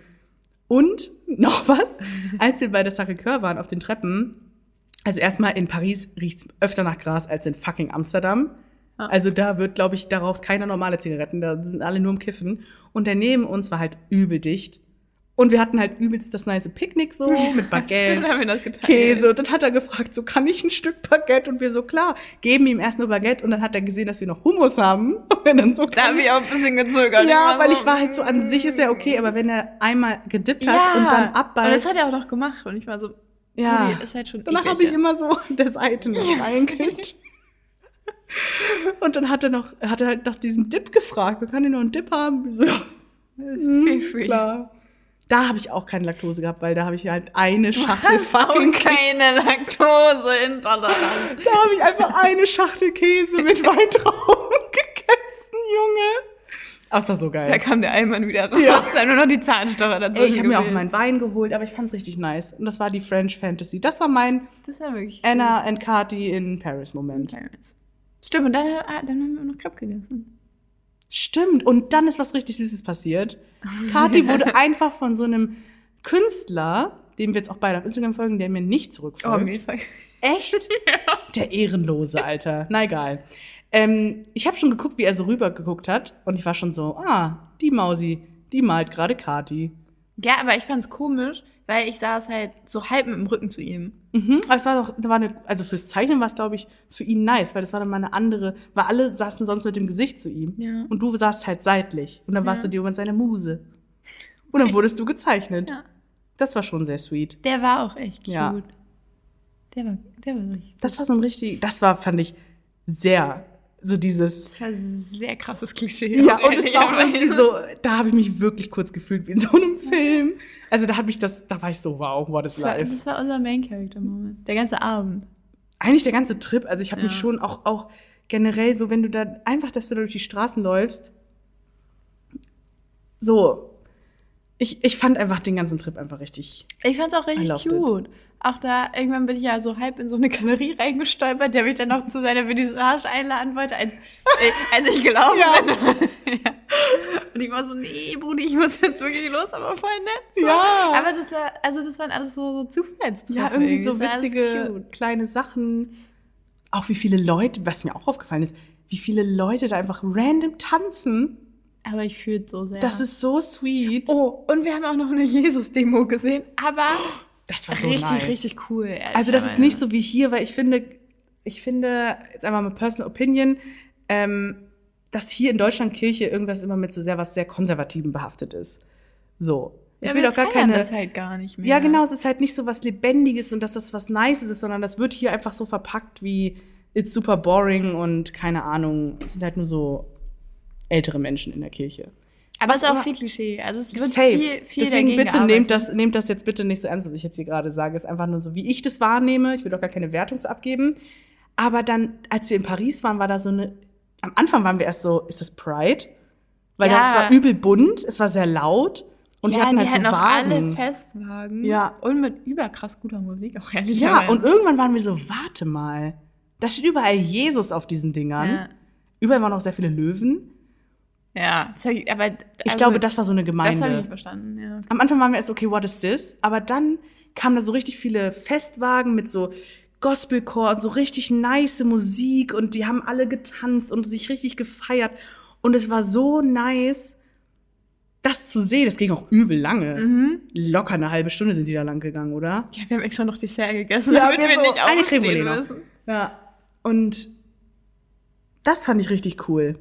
Und noch was, als wir bei der Sacré-Cœur waren auf den Treppen, also erstmal in Paris riecht's öfter nach Gras als in fucking Amsterdam. Also da wird, glaube ich, da raucht keiner normale Zigaretten, da sind alle nur im Kiffen. Und der neben uns war halt übel dicht. Und wir hatten halt übelst das nice Picknick so mit Baguette, Stimmt, haben wir das geteilt. Käse. Und dann hat er gefragt, so kann ich ein Stück Baguette? Und wir so, klar, geben ihm erst nur Baguette. Und dann hat er gesehen, dass wir noch Hummus haben. Und wir dann so, Da habe ich auch ein bisschen gezögert. ja, weil so, ich war halt so, an sich ist ja okay, aber wenn er einmal gedippt hat ja. und dann Und das abbeißt, hat er auch noch gemacht. Und ich war so, ja, Cody, ist halt schon danach habe ich immer so der Seite noch reingekriegt. Und dann hat er noch, hat er halt nach diesem Dip gefragt. Wir können noch einen Dip haben? So, ja, Feel free. klar. Da habe ich auch keine Laktose gehabt, weil da habe ich halt eine Schachtel auch fucking keine Laktose intolerant. Da habe ich einfach eine Schachtel Käse mit Weintrauben gegessen, Junge. Ah, Das war so geil. Da kam der Eimann wieder raus. Ja. Da haben nur noch die Zahnstocher dazu. Ich habe mir auch meinen Wein geholt, aber ich fand's richtig nice. Und das war die French Fantasy. Das war mein Das war wirklich Anna and Carty in Paris Moment. Paris. Stimmt, und dann, ah, dann haben wir noch Club gegessen. Stimmt. Und dann ist was richtig Süßes passiert. Carty wurde einfach von so einem Künstler, dem wir jetzt auch beide auf Instagram folgen, der mir nicht Oh, zurückfolgt. mir voll. Echt? Der Ehrenlose, Alter. Na egal. Ähm, ich habe schon geguckt, wie er so rüber geguckt hat. Und ich war schon so, ah, die Mausi, die malt gerade Kati. Ja, aber ich fand's komisch, weil ich saß halt so halb mit dem Rücken zu ihm. Mhm. Aber es war doch, da war eine, also fürs Zeichnen war es, glaube ich, für ihn nice, weil das war dann mal eine andere, weil alle saßen sonst mit dem Gesicht zu ihm. Ja. Und du saßt halt seitlich. Und dann warst Ja. du dir mit seiner Muse. Und dann wurdest du gezeichnet. Ja. Das war schon sehr sweet. Der war auch echt cute. Ja. Der war, der war richtig. Das war so ein richtig, das war, fand ich, sehr, so dieses, Das war ein sehr krasses Klischee. Ja, und es war auch irgendwie so, da habe ich mich wirklich kurz gefühlt wie in so einem Film. Also da habe ich das, da war ich so, wow, what is Das war, life. das war unser Main-Character-Moment. Der ganze Abend. Eigentlich der ganze Trip, also ich habe mich Ja. schon auch, auch generell so, wenn du da, einfach, dass du da durch die Straßen läufst, so, ich, ich fand einfach den ganzen Trip einfach richtig. Ich fand's auch richtig cute. Auch da, irgendwann bin ich ja so halb in so eine Galerie reingestolpert, der mich dann noch zu seiner Vernissage einladen wollte, als, äh, als ich gelaufen Ja. bin. ja. Und ich war so, nee, Brudi, ich muss jetzt wirklich los, aber voll nett. So. Ja. Aber das war, also das waren alles so, so Zufallstreffer. Ja, irgendwie so war alles witzige kleine Sachen. Auch wie viele Leute, was mir auch aufgefallen ist, wie viele Leute da einfach random tanzen. Aber ich fühle so sehr. Das ist so sweet. oh, und wir haben auch noch eine Jesus-Demo gesehen, aber Das war so richtig, nice. richtig cool. Also das ist nicht so wie hier, weil ich finde, ich finde, jetzt einmal mit Personal Opinion, ähm, dass hier in Deutschland Kirche irgendwas immer mit so sehr was sehr Konservativen behaftet ist. So. Ich Ja, will auch gar keine. das halt gar nicht mehr. ja, genau, es ist halt nicht so was Lebendiges und dass das was Nices ist, sondern das wird hier einfach so verpackt wie it's super boring und keine Ahnung, es sind halt nur so ältere Menschen in der Kirche. Aber es ist auch viel Klischee. Also es wird Safe. viel, viel Deswegen dagegen bitte nehmt das, nehmt das jetzt bitte nicht so ernst, was ich jetzt hier gerade sage. Ist einfach nur so, wie ich das wahrnehme. Ich will doch gar keine Wertung zu abgeben. Aber dann, als wir in Paris waren, war da so eine. Am Anfang waren wir erst so, ist das Pride? Weil Ja. das war übel bunt, es war sehr laut und ja, die hatten halt die so hatten auch alle Wagen. Festwagen. Ja. Und mit überkrass guter Musik auch ehrlich. Ja, und irgendwann waren wir so, warte mal. Da steht überall Jesus auf diesen Dingern. Ja. Überall waren auch sehr viele Löwen. Ja, ich, aber also, Ich glaube, das war so eine Gemeinde. Das habe ich nicht verstanden, ja. Am Anfang waren wir erst, okay, what is this? Aber dann kamen da so richtig viele Festwagen mit so Gospelchor und so richtig nice Musik und die haben alle getanzt und sich richtig gefeiert. Und es war so nice, das zu sehen. Das ging auch übel lange. Mhm. Locker eine halbe Stunde sind die da lang gegangen, oder? Ja, wir haben extra noch Dessert gegessen, Ja, damit wir so, nicht aufstehen müssen. Ja. Und das fand ich richtig cool.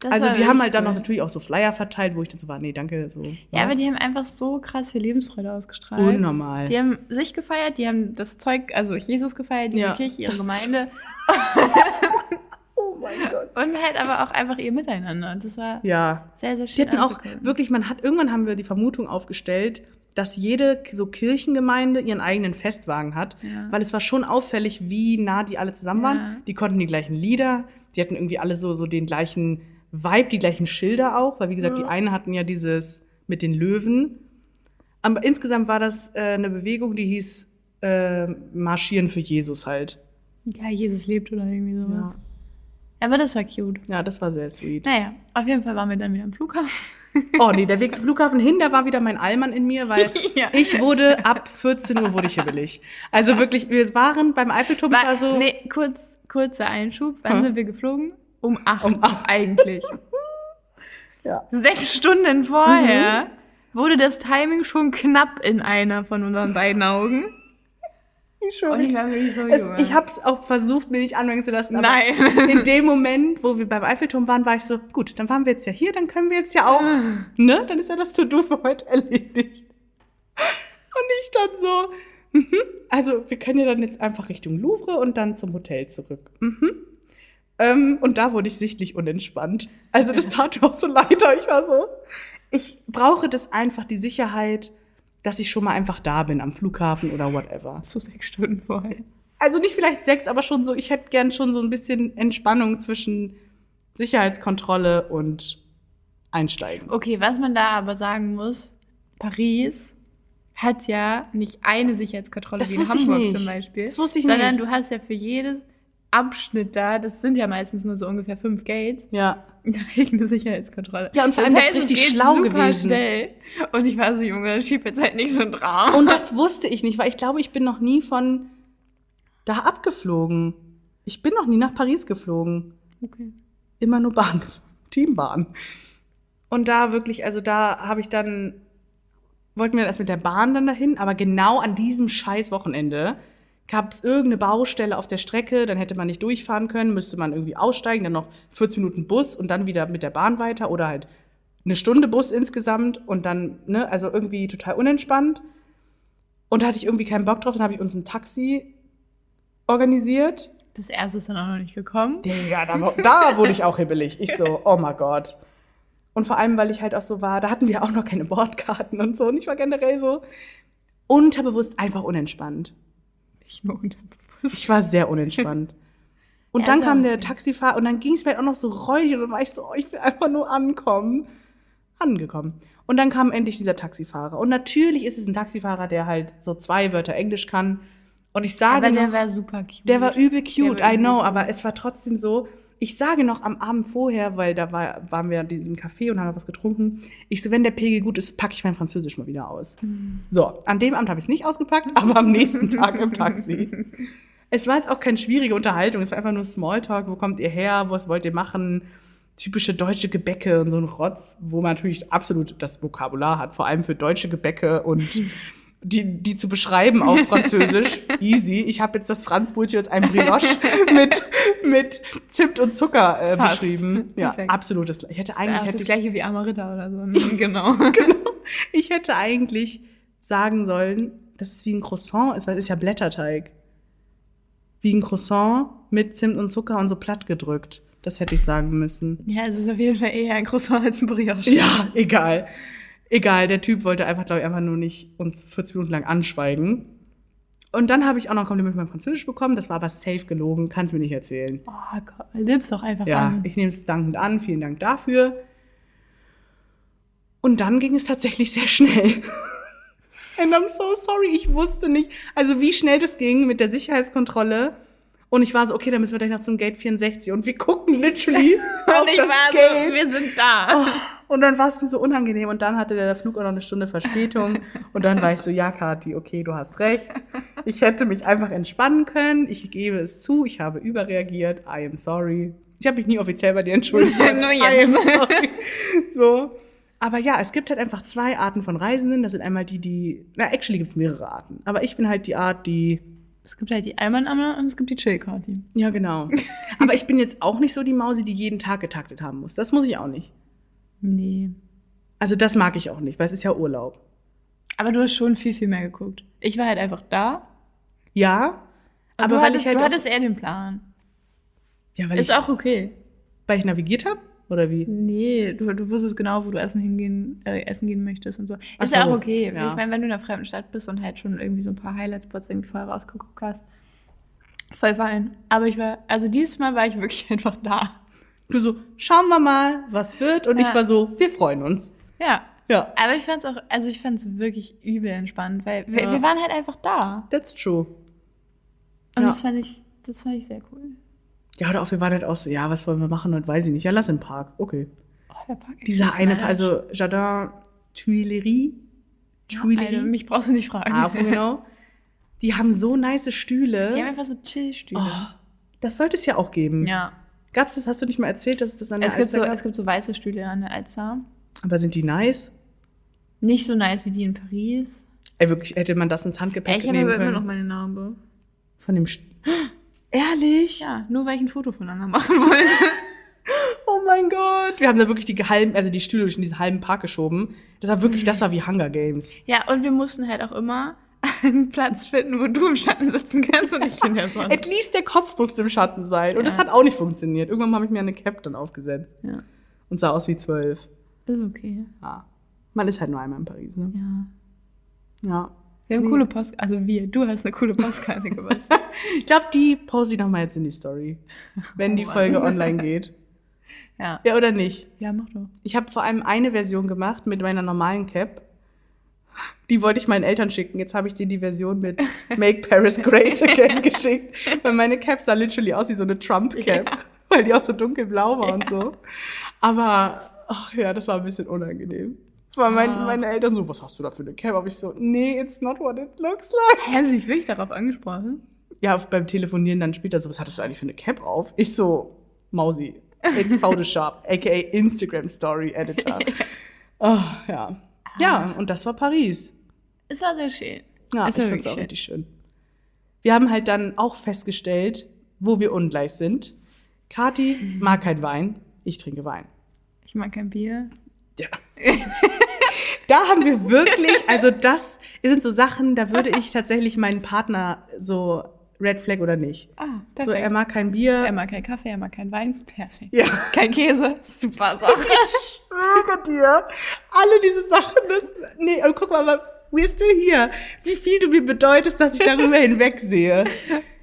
Das also die haben halt dann cool. noch natürlich auch so Flyer verteilt, wo ich dann so war, nee, danke, so. Ja, aber die haben einfach so krass viel Lebensfreude ausgestrahlt. Unnormal. Die haben sich gefeiert, die haben das Zeug, also Jesus gefeiert, die Ja, Kirche, ihre Gemeinde. oh mein Gott. Und halt aber auch einfach ihr Miteinander. Und das war Ja. sehr, sehr Die schön hatten auch wirklich, man hat, irgendwann haben wir die Vermutung aufgestellt, dass jede so Kirchengemeinde ihren eigenen Festwagen hat, Ja. weil es war schon auffällig, wie nah die alle zusammen Ja. waren. Die konnten die gleichen Lieder, die hatten irgendwie alle so, so den gleichen Vibe, die gleichen Schilder auch, weil wie gesagt, Ja. die einen hatten ja dieses mit den Löwen. Aber insgesamt war das äh, eine Bewegung, die hieß äh, Marschieren für Jesus halt. Ja, Jesus lebt oder irgendwie sowas. Ja. Aber das war cute. ja, das war sehr sweet. Naja, auf jeden Fall waren wir dann wieder am Flughafen. Oh nee, der Weg zum Flughafen hin, da war wieder mein Allmann in mir, weil Ja. ich wurde ab 14 Uhr wurde ich hibbelig. Also wirklich, wir waren beim Eiffelturm, ich war so, nee, kurz, kurzer Einschub. Wann Hm? sind wir geflogen? Um acht. Um acht. Eigentlich. ja. Sechs Stunden vorher Mhm. wurde das Timing schon knapp in einer von unseren beiden Augen. ich schwöre. Und ich war wirklich so es, ich habe es auch versucht, mir nicht anmerken zu lassen. Nein. In dem Moment, wo wir beim Eiffelturm waren, war ich so, gut, dann waren wir jetzt ja hier, dann können wir jetzt ja auch, ne? Dann ist ja das To-Do für heute erledigt. Und ich dann so, mhm. also wir können ja dann jetzt einfach Richtung Louvre und dann zum Hotel zurück. Mhm. Ähm, und da wurde ich sichtlich unentspannt. Also das tat mir auch so leid. Ich war so, ich brauche das einfach, die Sicherheit, dass ich schon mal einfach da bin am Flughafen oder whatever. So sechs Stunden vorher. Also nicht vielleicht sechs, aber schon so, ich hätte gern schon so ein bisschen Entspannung zwischen Sicherheitskontrolle und Einsteigen. Okay, was man da aber sagen muss, Paris hat ja nicht eine Sicherheitskontrolle Das wie in Hamburg nicht. zum Beispiel. Das wusste ich sondern nicht. du hast ja für jedes Abschnitt da, das sind ja meistens nur so ungefähr fünf Gates, Ja. da eine Sicherheitskontrolle. Ja, und vor allem das ist es richtig schlau gewesen. schnell. Und ich war so, Junge, schieb jetzt halt nicht so ein Drama. Und das wusste ich nicht, weil ich glaube, ich bin noch nie von da abgeflogen. Ich bin noch nie nach Paris geflogen. okay. Immer nur Bahn, Teambahn. Und da wirklich, also da habe ich dann, wollten wir erst mit der Bahn dann dahin, aber genau an diesem scheiß Wochenende gab es irgendeine Baustelle auf der Strecke, dann hätte man nicht durchfahren können, müsste man irgendwie aussteigen, dann noch 40 Minuten Bus und dann wieder mit der Bahn weiter oder halt eine Stunde Bus insgesamt und dann, ne, also irgendwie total unentspannt. Und da hatte ich irgendwie keinen Bock drauf, dann habe ich uns ein Taxi organisiert. Das erste ist dann auch noch nicht gekommen. Digga, da, da wurde ich auch hibbelig. Ich so, oh mein Gott. Und vor allem, weil ich halt auch so war, da hatten wir auch noch keine Bordkarten und so. Und ich war generell so unterbewusst einfach unentspannt. Nicht nur unterbewusst. Ich war sehr unentspannt. Und Ja, dann kam der. Taxifahrer und dann ging es mir halt auch noch so räudig und dann war ich so, oh, ich will einfach nur ankommen. Angekommen. Und dann kam endlich dieser Taxifahrer. Und natürlich ist es ein Taxifahrer, der halt so zwei Wörter Englisch kann. Und ich sage Aber der noch, war super cute. der war übel cute, war I know, aber es war trotzdem so. Ich sage noch am Abend vorher, weil da war, waren wir in diesem Café und haben noch was getrunken. Ich so, wenn der Pegel gut ist, packe ich mein Französisch mal wieder aus. So, an dem Abend habe ich es nicht ausgepackt, aber am nächsten Tag im Taxi. Es war jetzt auch keine schwierige Unterhaltung, es war einfach nur Smalltalk. Wo kommt ihr her? Was wollt ihr machen? Typische deutsche Gebäcke und so ein Rotz, wo man natürlich absolut das Vokabular hat, vor allem für deutsche Gebäcke und die, die zu beschreiben auf Französisch. Easy. Ich habe jetzt das Franzbrötchen als ein Brioche mit, mit Zimt und Zucker äh, Fast. beschrieben. Ja, Perfekt. absolut. Das, ich hätte Das eigentlich auch hätte das ich- gleiche wie Amarita oder so. ne? genau. ich hätte eigentlich sagen sollen, dass es wie ein Croissant ist, weil es ist ja Blätterteig. Wie ein Croissant mit Zimt und Zucker und so platt gedrückt. Das hätte ich sagen müssen. Ja, es ist auf jeden Fall eher ein Croissant als ein Brioche. Ja, egal. Egal, der Typ wollte einfach, glaube ich, einfach nur nicht uns 40 Minuten lang anschweigen. Und dann habe ich auch noch ein Kompliment mit meinem Französisch bekommen. Das war aber safe gelogen. Kannst mir nicht erzählen. Oh Gott, nimm's doch einfach Ja, an. ich nehme es dankend an. Vielen Dank dafür. Und dann ging es tatsächlich sehr schnell. And I'm so sorry. Ich wusste nicht, also wie schnell das ging mit der Sicherheitskontrolle. Und ich war so, okay, dann müssen wir gleich noch zum Gate 64. Und wir gucken literally auf Und ich war Gate. so, wir sind da. Und dann war es mir so unangenehm. Und dann hatte der Flug auch noch eine Stunde Verspätung. Und dann war ich so, ja, Kathi, okay, du hast recht. Ich hätte mich einfach entspannen können. Ich gebe es zu, ich habe überreagiert. I am sorry. Ich habe mich nie offiziell bei dir entschuldigt. Nur I jetzt. am sorry. So. Aber ja, es gibt halt einfach zwei Arten von Reisenden. Das sind einmal die, die, na, actually gibt es mehrere Arten. Aber ich bin halt die Art, die, Es gibt halt die Alman-Amme und es gibt die Chill-Kati. ja, genau. Aber ich bin jetzt auch nicht so die Mausi, die jeden Tag getaktet haben muss. Das muss ich auch nicht. Nee. Also das mag ich auch nicht, weil es ist ja Urlaub. Aber du hast schon viel, viel mehr geguckt. Ich war halt einfach da. Ja, Aber aber du weil hattest, ich halt du hattest eher den Plan. ja, weil Ist ich, auch okay. weil ich navigiert habe oder wie? Nee, du, du wusstest genau, wo du essen hingehen, äh, essen gehen möchtest und so. Ach Ist ja so, auch okay. ja. Ich meine, wenn du in einer fremden Stadt bist und halt schon irgendwie so ein paar Highlight-Spots irgendwie vorher rausgeguckt hast, voll fein. Aber ich war, also dieses Mal war ich wirklich einfach da. Du so, schauen wir mal, was wird und Ja. ich war so, wir freuen uns. Ja. Ja, Aber ich fand's auch, also ich fand's wirklich übel entspannt, weil wir, Ja. wir waren halt einfach da. that's true. Und Ja. das fand ich, das fand ich sehr cool. Ja, oder auch wir waren halt auch so, ja, was wollen wir machen und weiß ich nicht. Ja, lass im Park. Okay. Oh, der Park Dieser ist eine, nice. also Jardin Tuileries. Alter, Tuileries. mich brauchst du nicht fragen. Ah, genau. Die haben so nice Die haben Stühle. einfach so Chillstühle. Oh, das sollte es ja auch geben. Ja. Gab's das? Hast du nicht mal erzählt, dass es das an der Es gibt, Alster so, gab? es gibt so weiße Stühle an der Alster. Aber sind die nice? Nicht so nice wie die in Paris. Ey, wirklich, hätte man das ins Handgepäck ich habe nehmen aber immer können? noch meine Narbe. Von dem St Ehrlich? Ja, nur weil ich ein Foto voneinander machen wollte. Oh mein Gott. Wir haben da wirklich die halben, also die Stühle durch diesen halben Park geschoben. Das war wirklich, das war wie Hunger Games. ja, und wir mussten halt auch immer, einen Platz finden, wo du im Schatten sitzen kannst und nicht in der Sonne. At least der Kopf musste im Schatten sein. Und das Ja. hat auch nicht funktioniert. Irgendwann habe ich mir eine Cap dann aufgesetzt. Ja, Und sah aus wie zwölf. ist okay. Ja. Man ist halt nur einmal in Paris, ne? Ja. Ja. Wir haben coole Post, also wir, du hast eine coole Postkarte gebastelt. Ich glaube, die poste ich nochmal jetzt in die Story. Wenn die Oh Mann. Folge online geht. ja. Ja, oder nicht? Ja, mach doch. Ich habe vor allem eine Version gemacht mit meiner normalen Cap. Die wollte ich meinen Eltern schicken. Jetzt habe ich dir die Version mit Make Paris Great Again geschickt. Weil meine Cap sah literally aus wie so eine Trump-Cap. Weil die auch so dunkelblau war und so. Aber, ach ja, das war ein bisschen unangenehm. Weil mein, Ah. meine Eltern so, was hast du da für eine Cap? Aber ich so, nee, it's not what it looks like. Hä, sie sich wirklich darauf angesprochen? Ja, beim Telefonieren dann später so, was hattest du eigentlich für eine Cap auf? Ich so, Mausi, it's Photoshop, aka Instagram Story Editor. Oh, ja. Ja, und das war Paris. Es war sehr schön. Ja, es ich wirklich auch richtig schön. Wir haben halt dann auch festgestellt, wo wir ungleich sind. Kati mag kein Wein, ich trinke Wein. Ich mag kein Bier. Ja. da haben wir wirklich, also das sind so Sachen, da würde ich tatsächlich meinen Partner so Red Flag oder nicht. Ah, So, perfekt. er mag kein Bier. er mag keinen Kaffee, er mag keinen Wein. Perfekt. ja. Kein Käse. Super Sache. Ich schwöre dir, alle diese Sachen, das, nee, und guck mal, we're still here. Wie viel du mir bedeutest, dass ich darüber hinwegsehe.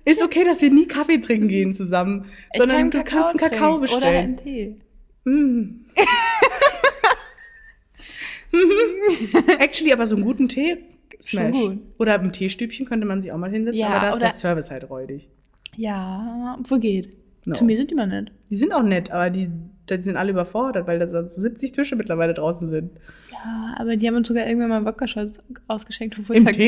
Ist okay, dass wir nie Kaffee trinken gehen zusammen, sondern du kannst einen Kakao trinken Oder einen bestellen. Tee. Mm. Actually, aber so einen guten Tee, Schon smash. gut. Oder im Teestübchen könnte man sich auch mal hinsetzen, Ja, aber da ist der Service halt räudig. Ja, wo geht. No. Zu mir sind die mal nett. Die sind auch nett, aber die, die sind alle überfordert, weil da so 70 Tische mittlerweile draußen sind. Ja, aber die haben uns sogar irgendwann mal Wodka-Shots ausgeschenkt, obwohl Im es, ja,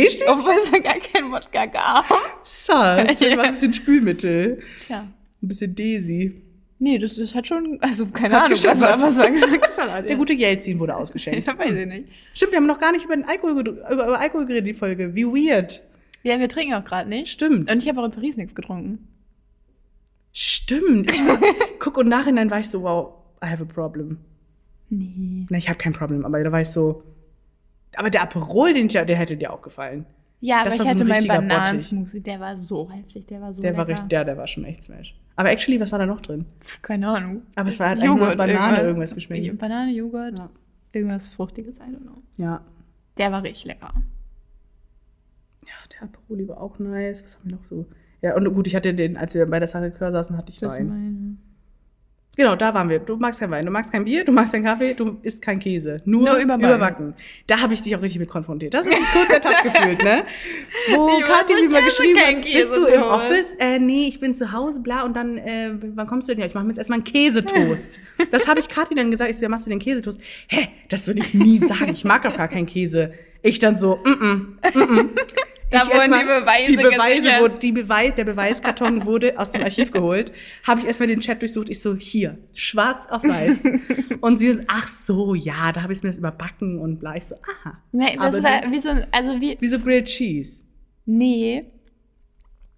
ja gar kein Wodka gab. Sass, Ja. immer ein bisschen Spülmittel, Tja. ein bisschen Daisy. Nee, das, das hat schon, also keine Hat Ahnung, was was war geschmackssalat. Der gute Jelzin wurde ausgeschenkt. Ja, weiß ich nicht. Stimmt, wir haben noch gar nicht über den Alkohol, über, über Alkohol geredet, die Folge. Wie weird. Ja, wir trinken auch gerade nicht. Stimmt. Und ich habe auch in Paris nichts getrunken. Stimmt. Guck, und nachhinein war ich so, wow, I have a problem. Nee. Na, ich habe kein Problem, aber da war ich so. Aber der Aperol, den ich, der hätte dir auch gefallen. Ja, Das aber ich so ein hatte meinen Bananensmoothie. Der war so heftig, der war so Der war richtig, der, der war schon echt smash. Aber actually, was war da noch drin? Pff, Keine Ahnung. Aber es war halt nur Banane irgendwas geschmeckt. Banane, Joghurt, Ja. irgendwas Fruchtiges, I don't know. Ja. Der war richtig lecker. Ja, der Aperol war auch nice. Was haben wir noch so? Ja, und gut, ich hatte den, als wir bei der Sacré-Cœur saßen, hatte ich Das Wein. Genau, da waren wir. Du magst kein Wein, du magst kein Bier, du magst keinen Kaffee, du isst kein Käse. Nur, Nur überbacken. überbacken. Da habe ich dich auch richtig mit konfrontiert. Das ist ein kurzer Tag gefühlt, ne? Wo Ich Kathi mir mal geschrieben hat, bist du im. Office? Äh, nee, ich bin zu Hause, bla. Und dann, äh, wann kommst du denn? Ja, ich mache mir jetzt erstmal einen Käsetoast. das habe ich Kathi dann gesagt. Ich so, ja, machst du den Käsetoast? Hä, das würde ich nie sagen. Ich mag doch gar keinen Käse. Ich dann so, mm -mm, mm -mm. Da Ich wurden die Beweise die Beweise wurde, die Beweis, Der Beweiskarton wurde aus dem Archiv geholt. Habe ich erstmal den Chat durchsucht. Ich so, hier, schwarz auf weiß. Und sie so, ach so, ja, da habe ich mir das überbacken und bla. Ich so, aha. Nee, das Aber war wie so also wie, Wie so Grilled Cheese. nee.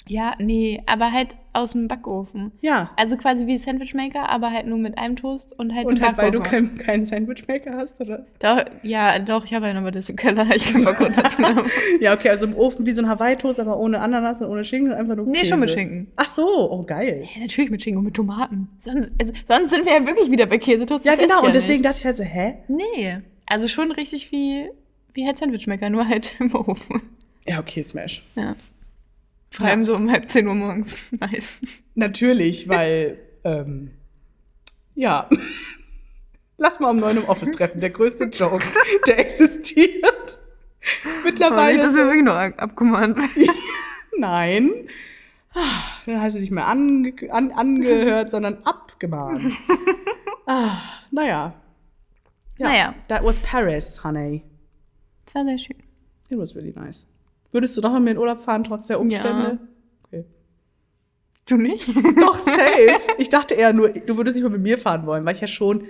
Ja, nee, aber halt aus dem Backofen. Ja. Also quasi wie Sandwichmaker, aber halt nur mit einem Toast und halt Und einem halt, weil du Backofen. keinen keinen Sandwichmaker hast, oder? Doch, ja, doch, ich habe einen, aber das ist im Keller. Ich kann mal kurz dazu. Ja, okay, also im Ofen wie so ein Hawaii-Toast, aber ohne Ananas und ohne Schinken, einfach nur Nee, Käse. schon mit Schinken. Ach so, oh geil. Ja, natürlich mit Schinken und mit Tomaten. Sonst, also, sonst sind wir ja wirklich wieder bei Käsetoast. Ja, genau, ich und deswegen Nicht. dachte ich halt so, hä? Nee, also schon richtig wie, wie halt Sandwichmaker, nur halt im Ofen. Ja, okay, Smash. Ja. Vor allem so um halb zehn Uhr morgens. Nice. Natürlich, weil, ähm, ja. Lass mal um neun im Office treffen. Der größte Joke, der existiert. Mittlerweile. wir wirklich nur abgemahnt. Nein. Dann heißt es nicht mehr ange an angehört, sondern abgemahnt. ah, naja. Ja, Naja. That was Paris, honey. Das war sehr schön. It was really nice. Würdest du doch mal mit in Urlaub fahren, trotz der Umstände? Okay. Du nicht? Doch, safe. Ich dachte eher nur, du würdest nicht mal mit mir fahren wollen, weil ich ja schon.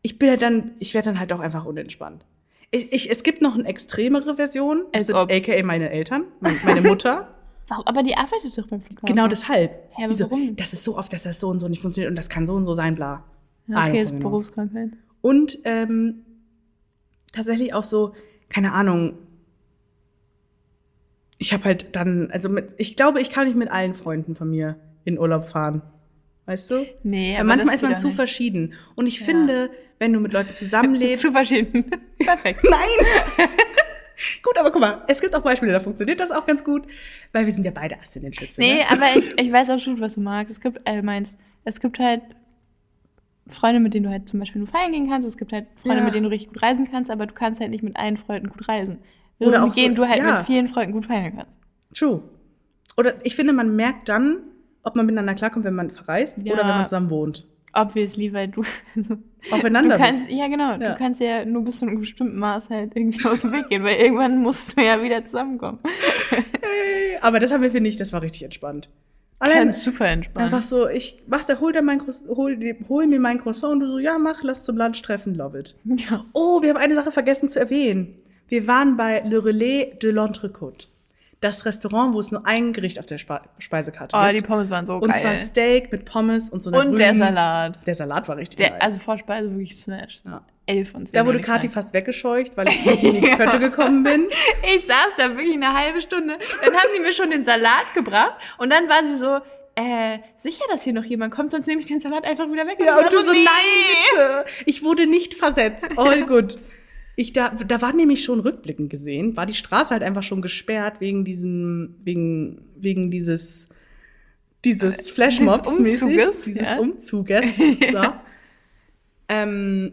Ich bin ja dann, ich werde dann halt auch einfach unentspannt. Ich, ich, es gibt noch eine extremere Version, das sind ob. aka meine Eltern, meine, meine Mutter. Warum? Aber die arbeitet doch beim Flughafen. genau deshalb. Ja, aber Die so, warum? Das ist so oft, dass das so und so nicht funktioniert und das kann so und so sein, bla. Ja, okay, ist genau. Berufskrankheit. Und ähm, tatsächlich auch so, keine Ahnung, ich habe halt dann, also mit, ich glaube, ich kann nicht mit allen Freunden von mir in Urlaub fahren. Weißt du? Nee, Weil aber manchmal ist man auch zu nicht. verschieden. Und ich Ja. finde, wenn du mit Leuten zusammenlebst. Zu verschieden. Perfekt. Nein! gut, aber guck mal, es gibt auch Beispiele, da funktioniert das auch ganz gut, weil wir sind ja beide Ass in den Schützen. Nee, ne? aber ich, ich weiß absolut, was du magst. Es gibt, äh, meinst, es gibt halt Freunde, mit denen du halt zum Beispiel nur feiern gehen kannst. Es gibt halt Freunde, Ja. mit denen du richtig gut reisen kannst, aber du kannst halt nicht mit allen Freunden gut reisen. Oder auch mit denen so- du halt ja. mit vielen Freunden gut feiern kannst. True. Oder ich finde, man merkt dann, ob man miteinander klarkommt, wenn man verreist Ja. oder wenn man zusammen wohnt. Obviously, weil du, also, Aufeinander du kannst, bist. ja genau, Ja. du kannst ja nur bis zu einem bestimmten Maß halt irgendwie aus dem Weg gehen, weil irgendwann musst du ja wieder zusammenkommen. Aber das haben wir, finde ich, das war richtig entspannt. Allein super entspannt. einfach so, ich mach da, hol, dir mein, hol, hol mir mein Croissant und du so, ja, mach, lass zum Lunch treffen, love it. ja. Oh, wir haben eine Sache vergessen zu erwähnen. Wir waren bei Le Relais de l'Entrecôte. Das Restaurant, wo es nur ein Gericht auf der Speisekarte Oh, die gibt. Pommes waren so und geil. zwar Steak mit Pommes und so einer Und der grünen- Salat. Der Salat war richtig Der, nice. also Vorspeise wirklich smash. Ja. Elf von zehn. da wurde Kathi fast weggescheucht, weil ich nicht in die Kötte gekommen bin. Ich saß da wirklich eine halbe Stunde. Dann haben die mir schon den Salat gebracht und dann war sie so, äh, sicher, dass hier noch jemand kommt, sonst nehme ich den Salat einfach wieder weg. Ja, ich und war du so, nee. nein, bitte. Ich wurde nicht versetzt. All good. Ich da, da war nämlich schon rückblickend gesehen, war die Straße halt einfach schon gesperrt wegen diesem, wegen, wegen dieses, dieses Flashmobs mäßig, Umzuges, dieses ja. Umzuges. So. ähm,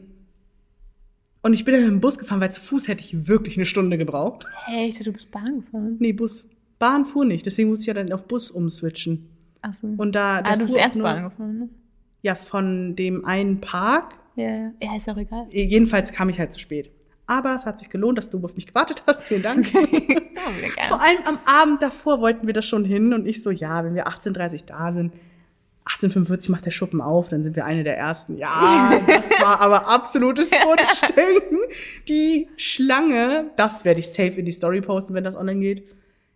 und ich bin dann mit dem Bus gefahren, weil zu Fuß hätte ich wirklich eine Stunde gebraucht. Hey, ich dachte, du bist Bahn gefahren. Nee, Bus. Bahn fuhr nicht, deswegen musste ich ja dann auf Bus umswitchen. Achso. Und da, der ah, du bist erst nur- Bahn gefahren, ne? Ja, von dem einen Park Ja, ja. Ja, ist auch egal. Jedenfalls kam ich halt zu spät. Aber es hat sich gelohnt, dass du auf mich gewartet hast. Vielen Dank. Gerne. Vor allem am Abend davor wollten wir das schon hin und ich so, ja, wenn wir 18.30 da sind, 18.45 macht der Schuppen auf, dann sind wir eine der ersten. Ja, das war aber absolutes Wunschdenken. Die Schlange, das werde ich safe in die Story posten, wenn das online geht.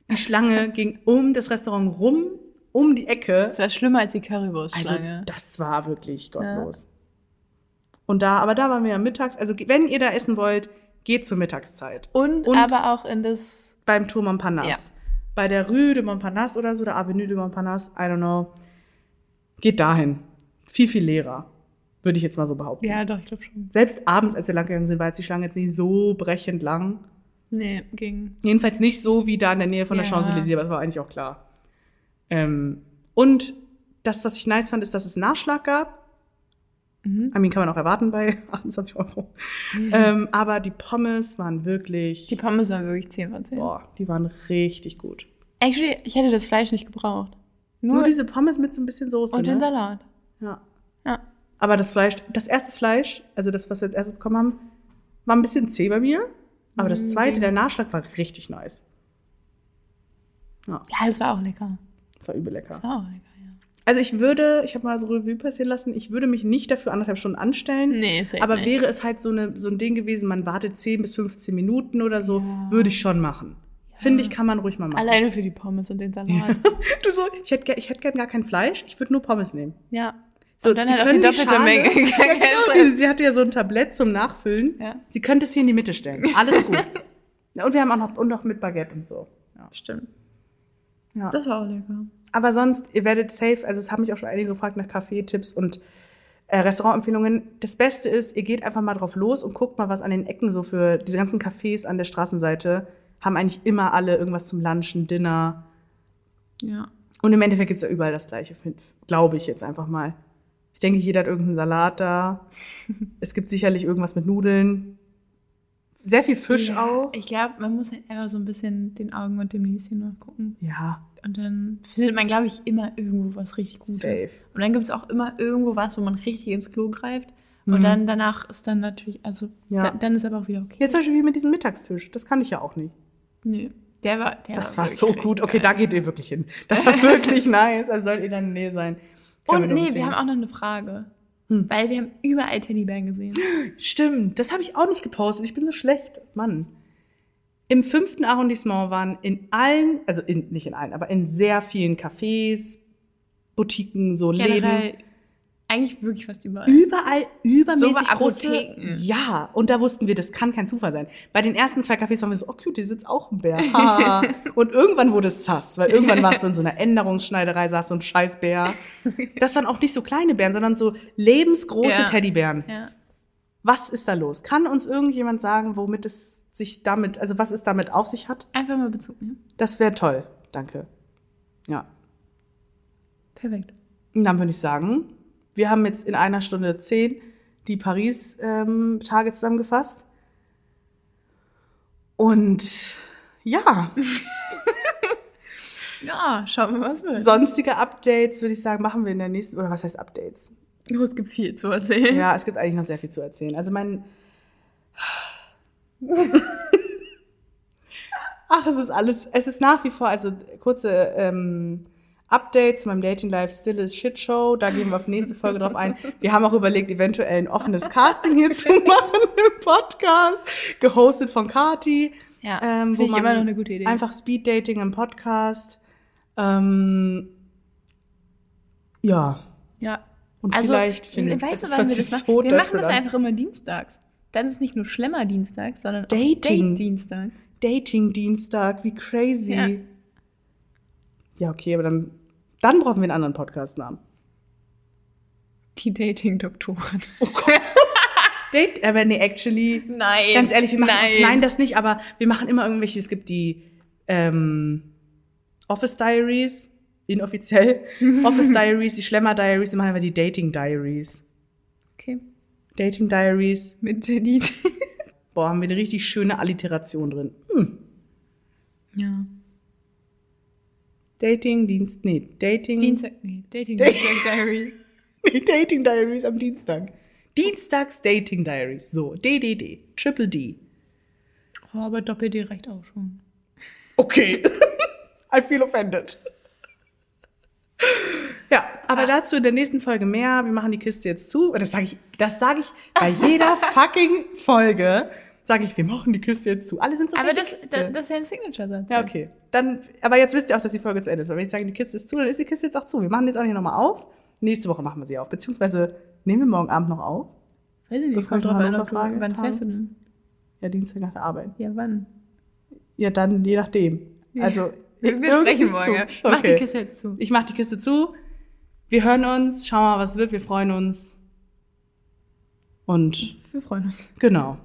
Die Schlange ging um das Restaurant rum, um die Ecke. Das war schlimmer als die Also Currywurst-Schlange. das war wirklich gottlos. Und da, aber da waren wir ja mittags. Also wenn ihr da essen wollt, geht zur Mittagszeit. und, und- aber auch in das, Beim Tour Montparnasse. Bei der Rue de Montparnasse oder so, der Avenue de Montparnasse, I don't know. Geht dahin. Viel, viel leerer. Würde ich jetzt mal so behaupten. ja doch, ich glaube schon. Selbst abends, als wir lang gegangen sind, war jetzt die Schlange jetzt nicht so brechend lang. Nee, ging. Jedenfalls nicht so wie da in der Nähe von der Ja. Champs-Élysées, aber das war eigentlich auch klar. Ähm, und das, was ich nice fand, ist, dass es Nachschlag gab. Mhm. I mean, kann man auch erwarten bei 28 Euro. Ähm, aber die Pommes waren wirklich, Die Pommes waren wirklich 10 von 10. boah, die waren richtig gut. Actually, ich hätte das Fleisch nicht gebraucht. Nur, Nur diese Pommes mit so ein bisschen Soße. und den ne? Salat. Ja. Ja. Aber das Fleisch, das erste Fleisch, also das, was wir als erstes bekommen haben, war ein bisschen zäh bei mir. Aber das Mm, zweite, ging. der Nachschlag war richtig nice. Ja, es war auch lecker. Das war übel lecker. Das war auch lecker, ja. Also ich würde, ich habe mal so Revue passieren lassen, ich würde mich nicht dafür anderthalb Stunden anstellen. Nee, safe aber nicht. wäre es halt so, eine, so ein Ding gewesen, man wartet 10 bis 15 Minuten oder so, Ja. würde ich schon machen. Finde ich, kann man ruhig mal machen. Alleine für die Pommes und den Salat. Du so, ich hätte ich hätte gern gar kein Fleisch, ich würde nur Pommes nehmen. ja. So, und dann sie halt auch die können doppelte Schale- Menge. Ja, genau, sie, sie hatte ja so ein Tablett zum Nachfüllen. Ja. Sie könnte es hier in die Mitte stellen. Alles gut. Ja, und wir haben auch noch, und noch mit Baguette und so. Ja. Stimmt. Ja. Das war auch lecker. Aber sonst, ihr werdet safe, also es haben mich auch schon einige gefragt nach Kaffeetipps und äh, Restaurantempfehlungen. Das Beste ist, ihr geht einfach mal drauf los und guckt mal, was an den Ecken so für diese ganzen Cafés an der Straßenseite haben eigentlich immer alle irgendwas zum Lunchen, Dinner. Ja. Und im Endeffekt gibt's ja überall das Gleiche, glaube ich jetzt einfach mal. Ich denke, jeder hat irgendeinen Salat da. es gibt sicherlich irgendwas mit Nudeln. Sehr viel Fisch ja, auch. Ich glaube, man muss halt einfach so ein bisschen den Augen und dem Näschen nachgucken. Ja, Und dann findet man, glaube ich, immer irgendwo was richtig Gutes. Safe. Und dann gibt es auch immer irgendwo was, wo man richtig ins Klo greift. Und Mhm. dann danach ist dann natürlich, also Ja. da, dann ist aber auch wieder okay. Jetzt zum Beispiel wie mit diesem Mittagstisch. Das kann ich ja auch nicht. Nö. Der war, der Das war wirklich so gut. Okay, da geil. geht ihr wirklich hin. Das war wirklich nice. Also sollt ihr dann in der Nähe sein. Kann Und nee, wir haben auch noch eine Frage. Hm. Weil wir haben überall Teddybären gesehen. Stimmt, das habe ich auch nicht gepostet. Ich bin so schlecht. Mann. Im fünften Arrondissement waren in allen, also in, nicht in allen, aber in sehr vielen Cafés, Boutiquen, so Läden, Generell Eigentlich wirklich fast überall. Überall übermäßig So große. Apotheken. Ja, und da wussten wir, das kann kein Zufall sein. Bei den ersten zwei Cafés waren wir so, oh cute, hier sitzt auch ein Bär. Und irgendwann wurde es sass, weil irgendwann warst du in so einer Änderungsschneiderei, saß so ein Scheißbär. Das waren auch nicht so kleine Bären, sondern so lebensgroße Ja. Teddybären. Ja. Was ist da los? Kann uns irgendjemand sagen, womit es sich damit, also was es damit auf sich hat? Einfach mal Bezug nehmen. Das wäre toll. Danke. Ja. Perfekt. Dann würde ich sagen, wir haben jetzt in einer Stunde zehn die Paris-Tage zusammengefasst. Und ja, Ja, schauen wir mal, was wird. sonstige Updates würde ich sagen, machen wir in der nächsten, oder was heißt Updates? Oh, es gibt viel zu erzählen. Ja, es gibt eigentlich noch sehr viel zu erzählen. Also mein. Ach, es ist alles, es ist nach wie vor, also kurze ähm, Updates zu meinem Dating Life Still is Shit Show. Da gehen wir auf nächste Folge drauf ein. Wir haben auch überlegt, eventuell ein offenes Casting hier zu machen im Podcast, gehostet von Kati. Ja, ähm, finde ich immer noch eine gute Idee. Einfach Speed Dating im Podcast. Ähm, ja. Ja. Und vielleicht findet weißt du, wann wir das machen? so wir machen das einfach immer dienstags. Dann ist es nicht nur Schlemmer-Dienstag, sondern auch Dating. Date-Dienstag. Dating-Dienstag, wie crazy. Ja. Ja. okay, aber dann, dann brauchen wir einen anderen Podcast-Namen. Die Dating-Doktorin. Date, aber nee, actually, Nein. ganz ehrlich, wir machen nein. Das, nein, das nicht, aber wir machen immer irgendwelche, es gibt die ähm, Office Diaries, inoffiziell, Office Diaries, die Schlemmer Diaries, wir machen einfach die Dating Diaries. Okay. Dating Diaries, Mit Jenny. boah, haben wir eine richtig schöne Alliteration drin. Hm. ja. Dating, Dienst, nee, Dating. Dienstag. Nee, Dating-Dienstag Diary. Nee, Dating Diaries am Dienstag. Dienstags Dating Diaries. So, DDD. Triple D. Oh, aber Doppel-D reicht auch schon. Okay. I feel offended. Ja, aber dazu in der nächsten Folge mehr. Wir machen die Kiste jetzt zu. Das sage ich, das sage ich bei jeder fucking Folge. Sage ich, wir machen die Kiste jetzt zu. Alle sind so Aber das, Kiste? das, das ist ja ein Signature-Satz. Ja, okay. Dann, aber jetzt wisst ihr auch, dass die Folge zu Ende ist. Weil wenn ich sage, die Kiste ist zu, dann ist die Kiste jetzt auch zu. Wir machen jetzt auch nicht nochmal auf. Nächste Woche machen wir sie auf. Beziehungsweise nehmen wir morgen Abend noch auf. Weiß ich nicht, kommt drauf an, ob du, Frage wann fährst du denn? Ja, Dienstag nach der Arbeit. Ja, wann? Ja, dann je nachdem. Also, Wir, wir sprechen morgen. Mach die Okay. Kiste jetzt zu. Ich mach die Kiste zu. Wir hören uns, schauen mal, was wird. Wir freuen uns. Und Wir freuen uns. genau.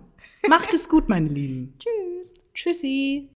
Macht es gut, meine Lieben. Tschüss. Tschüssi.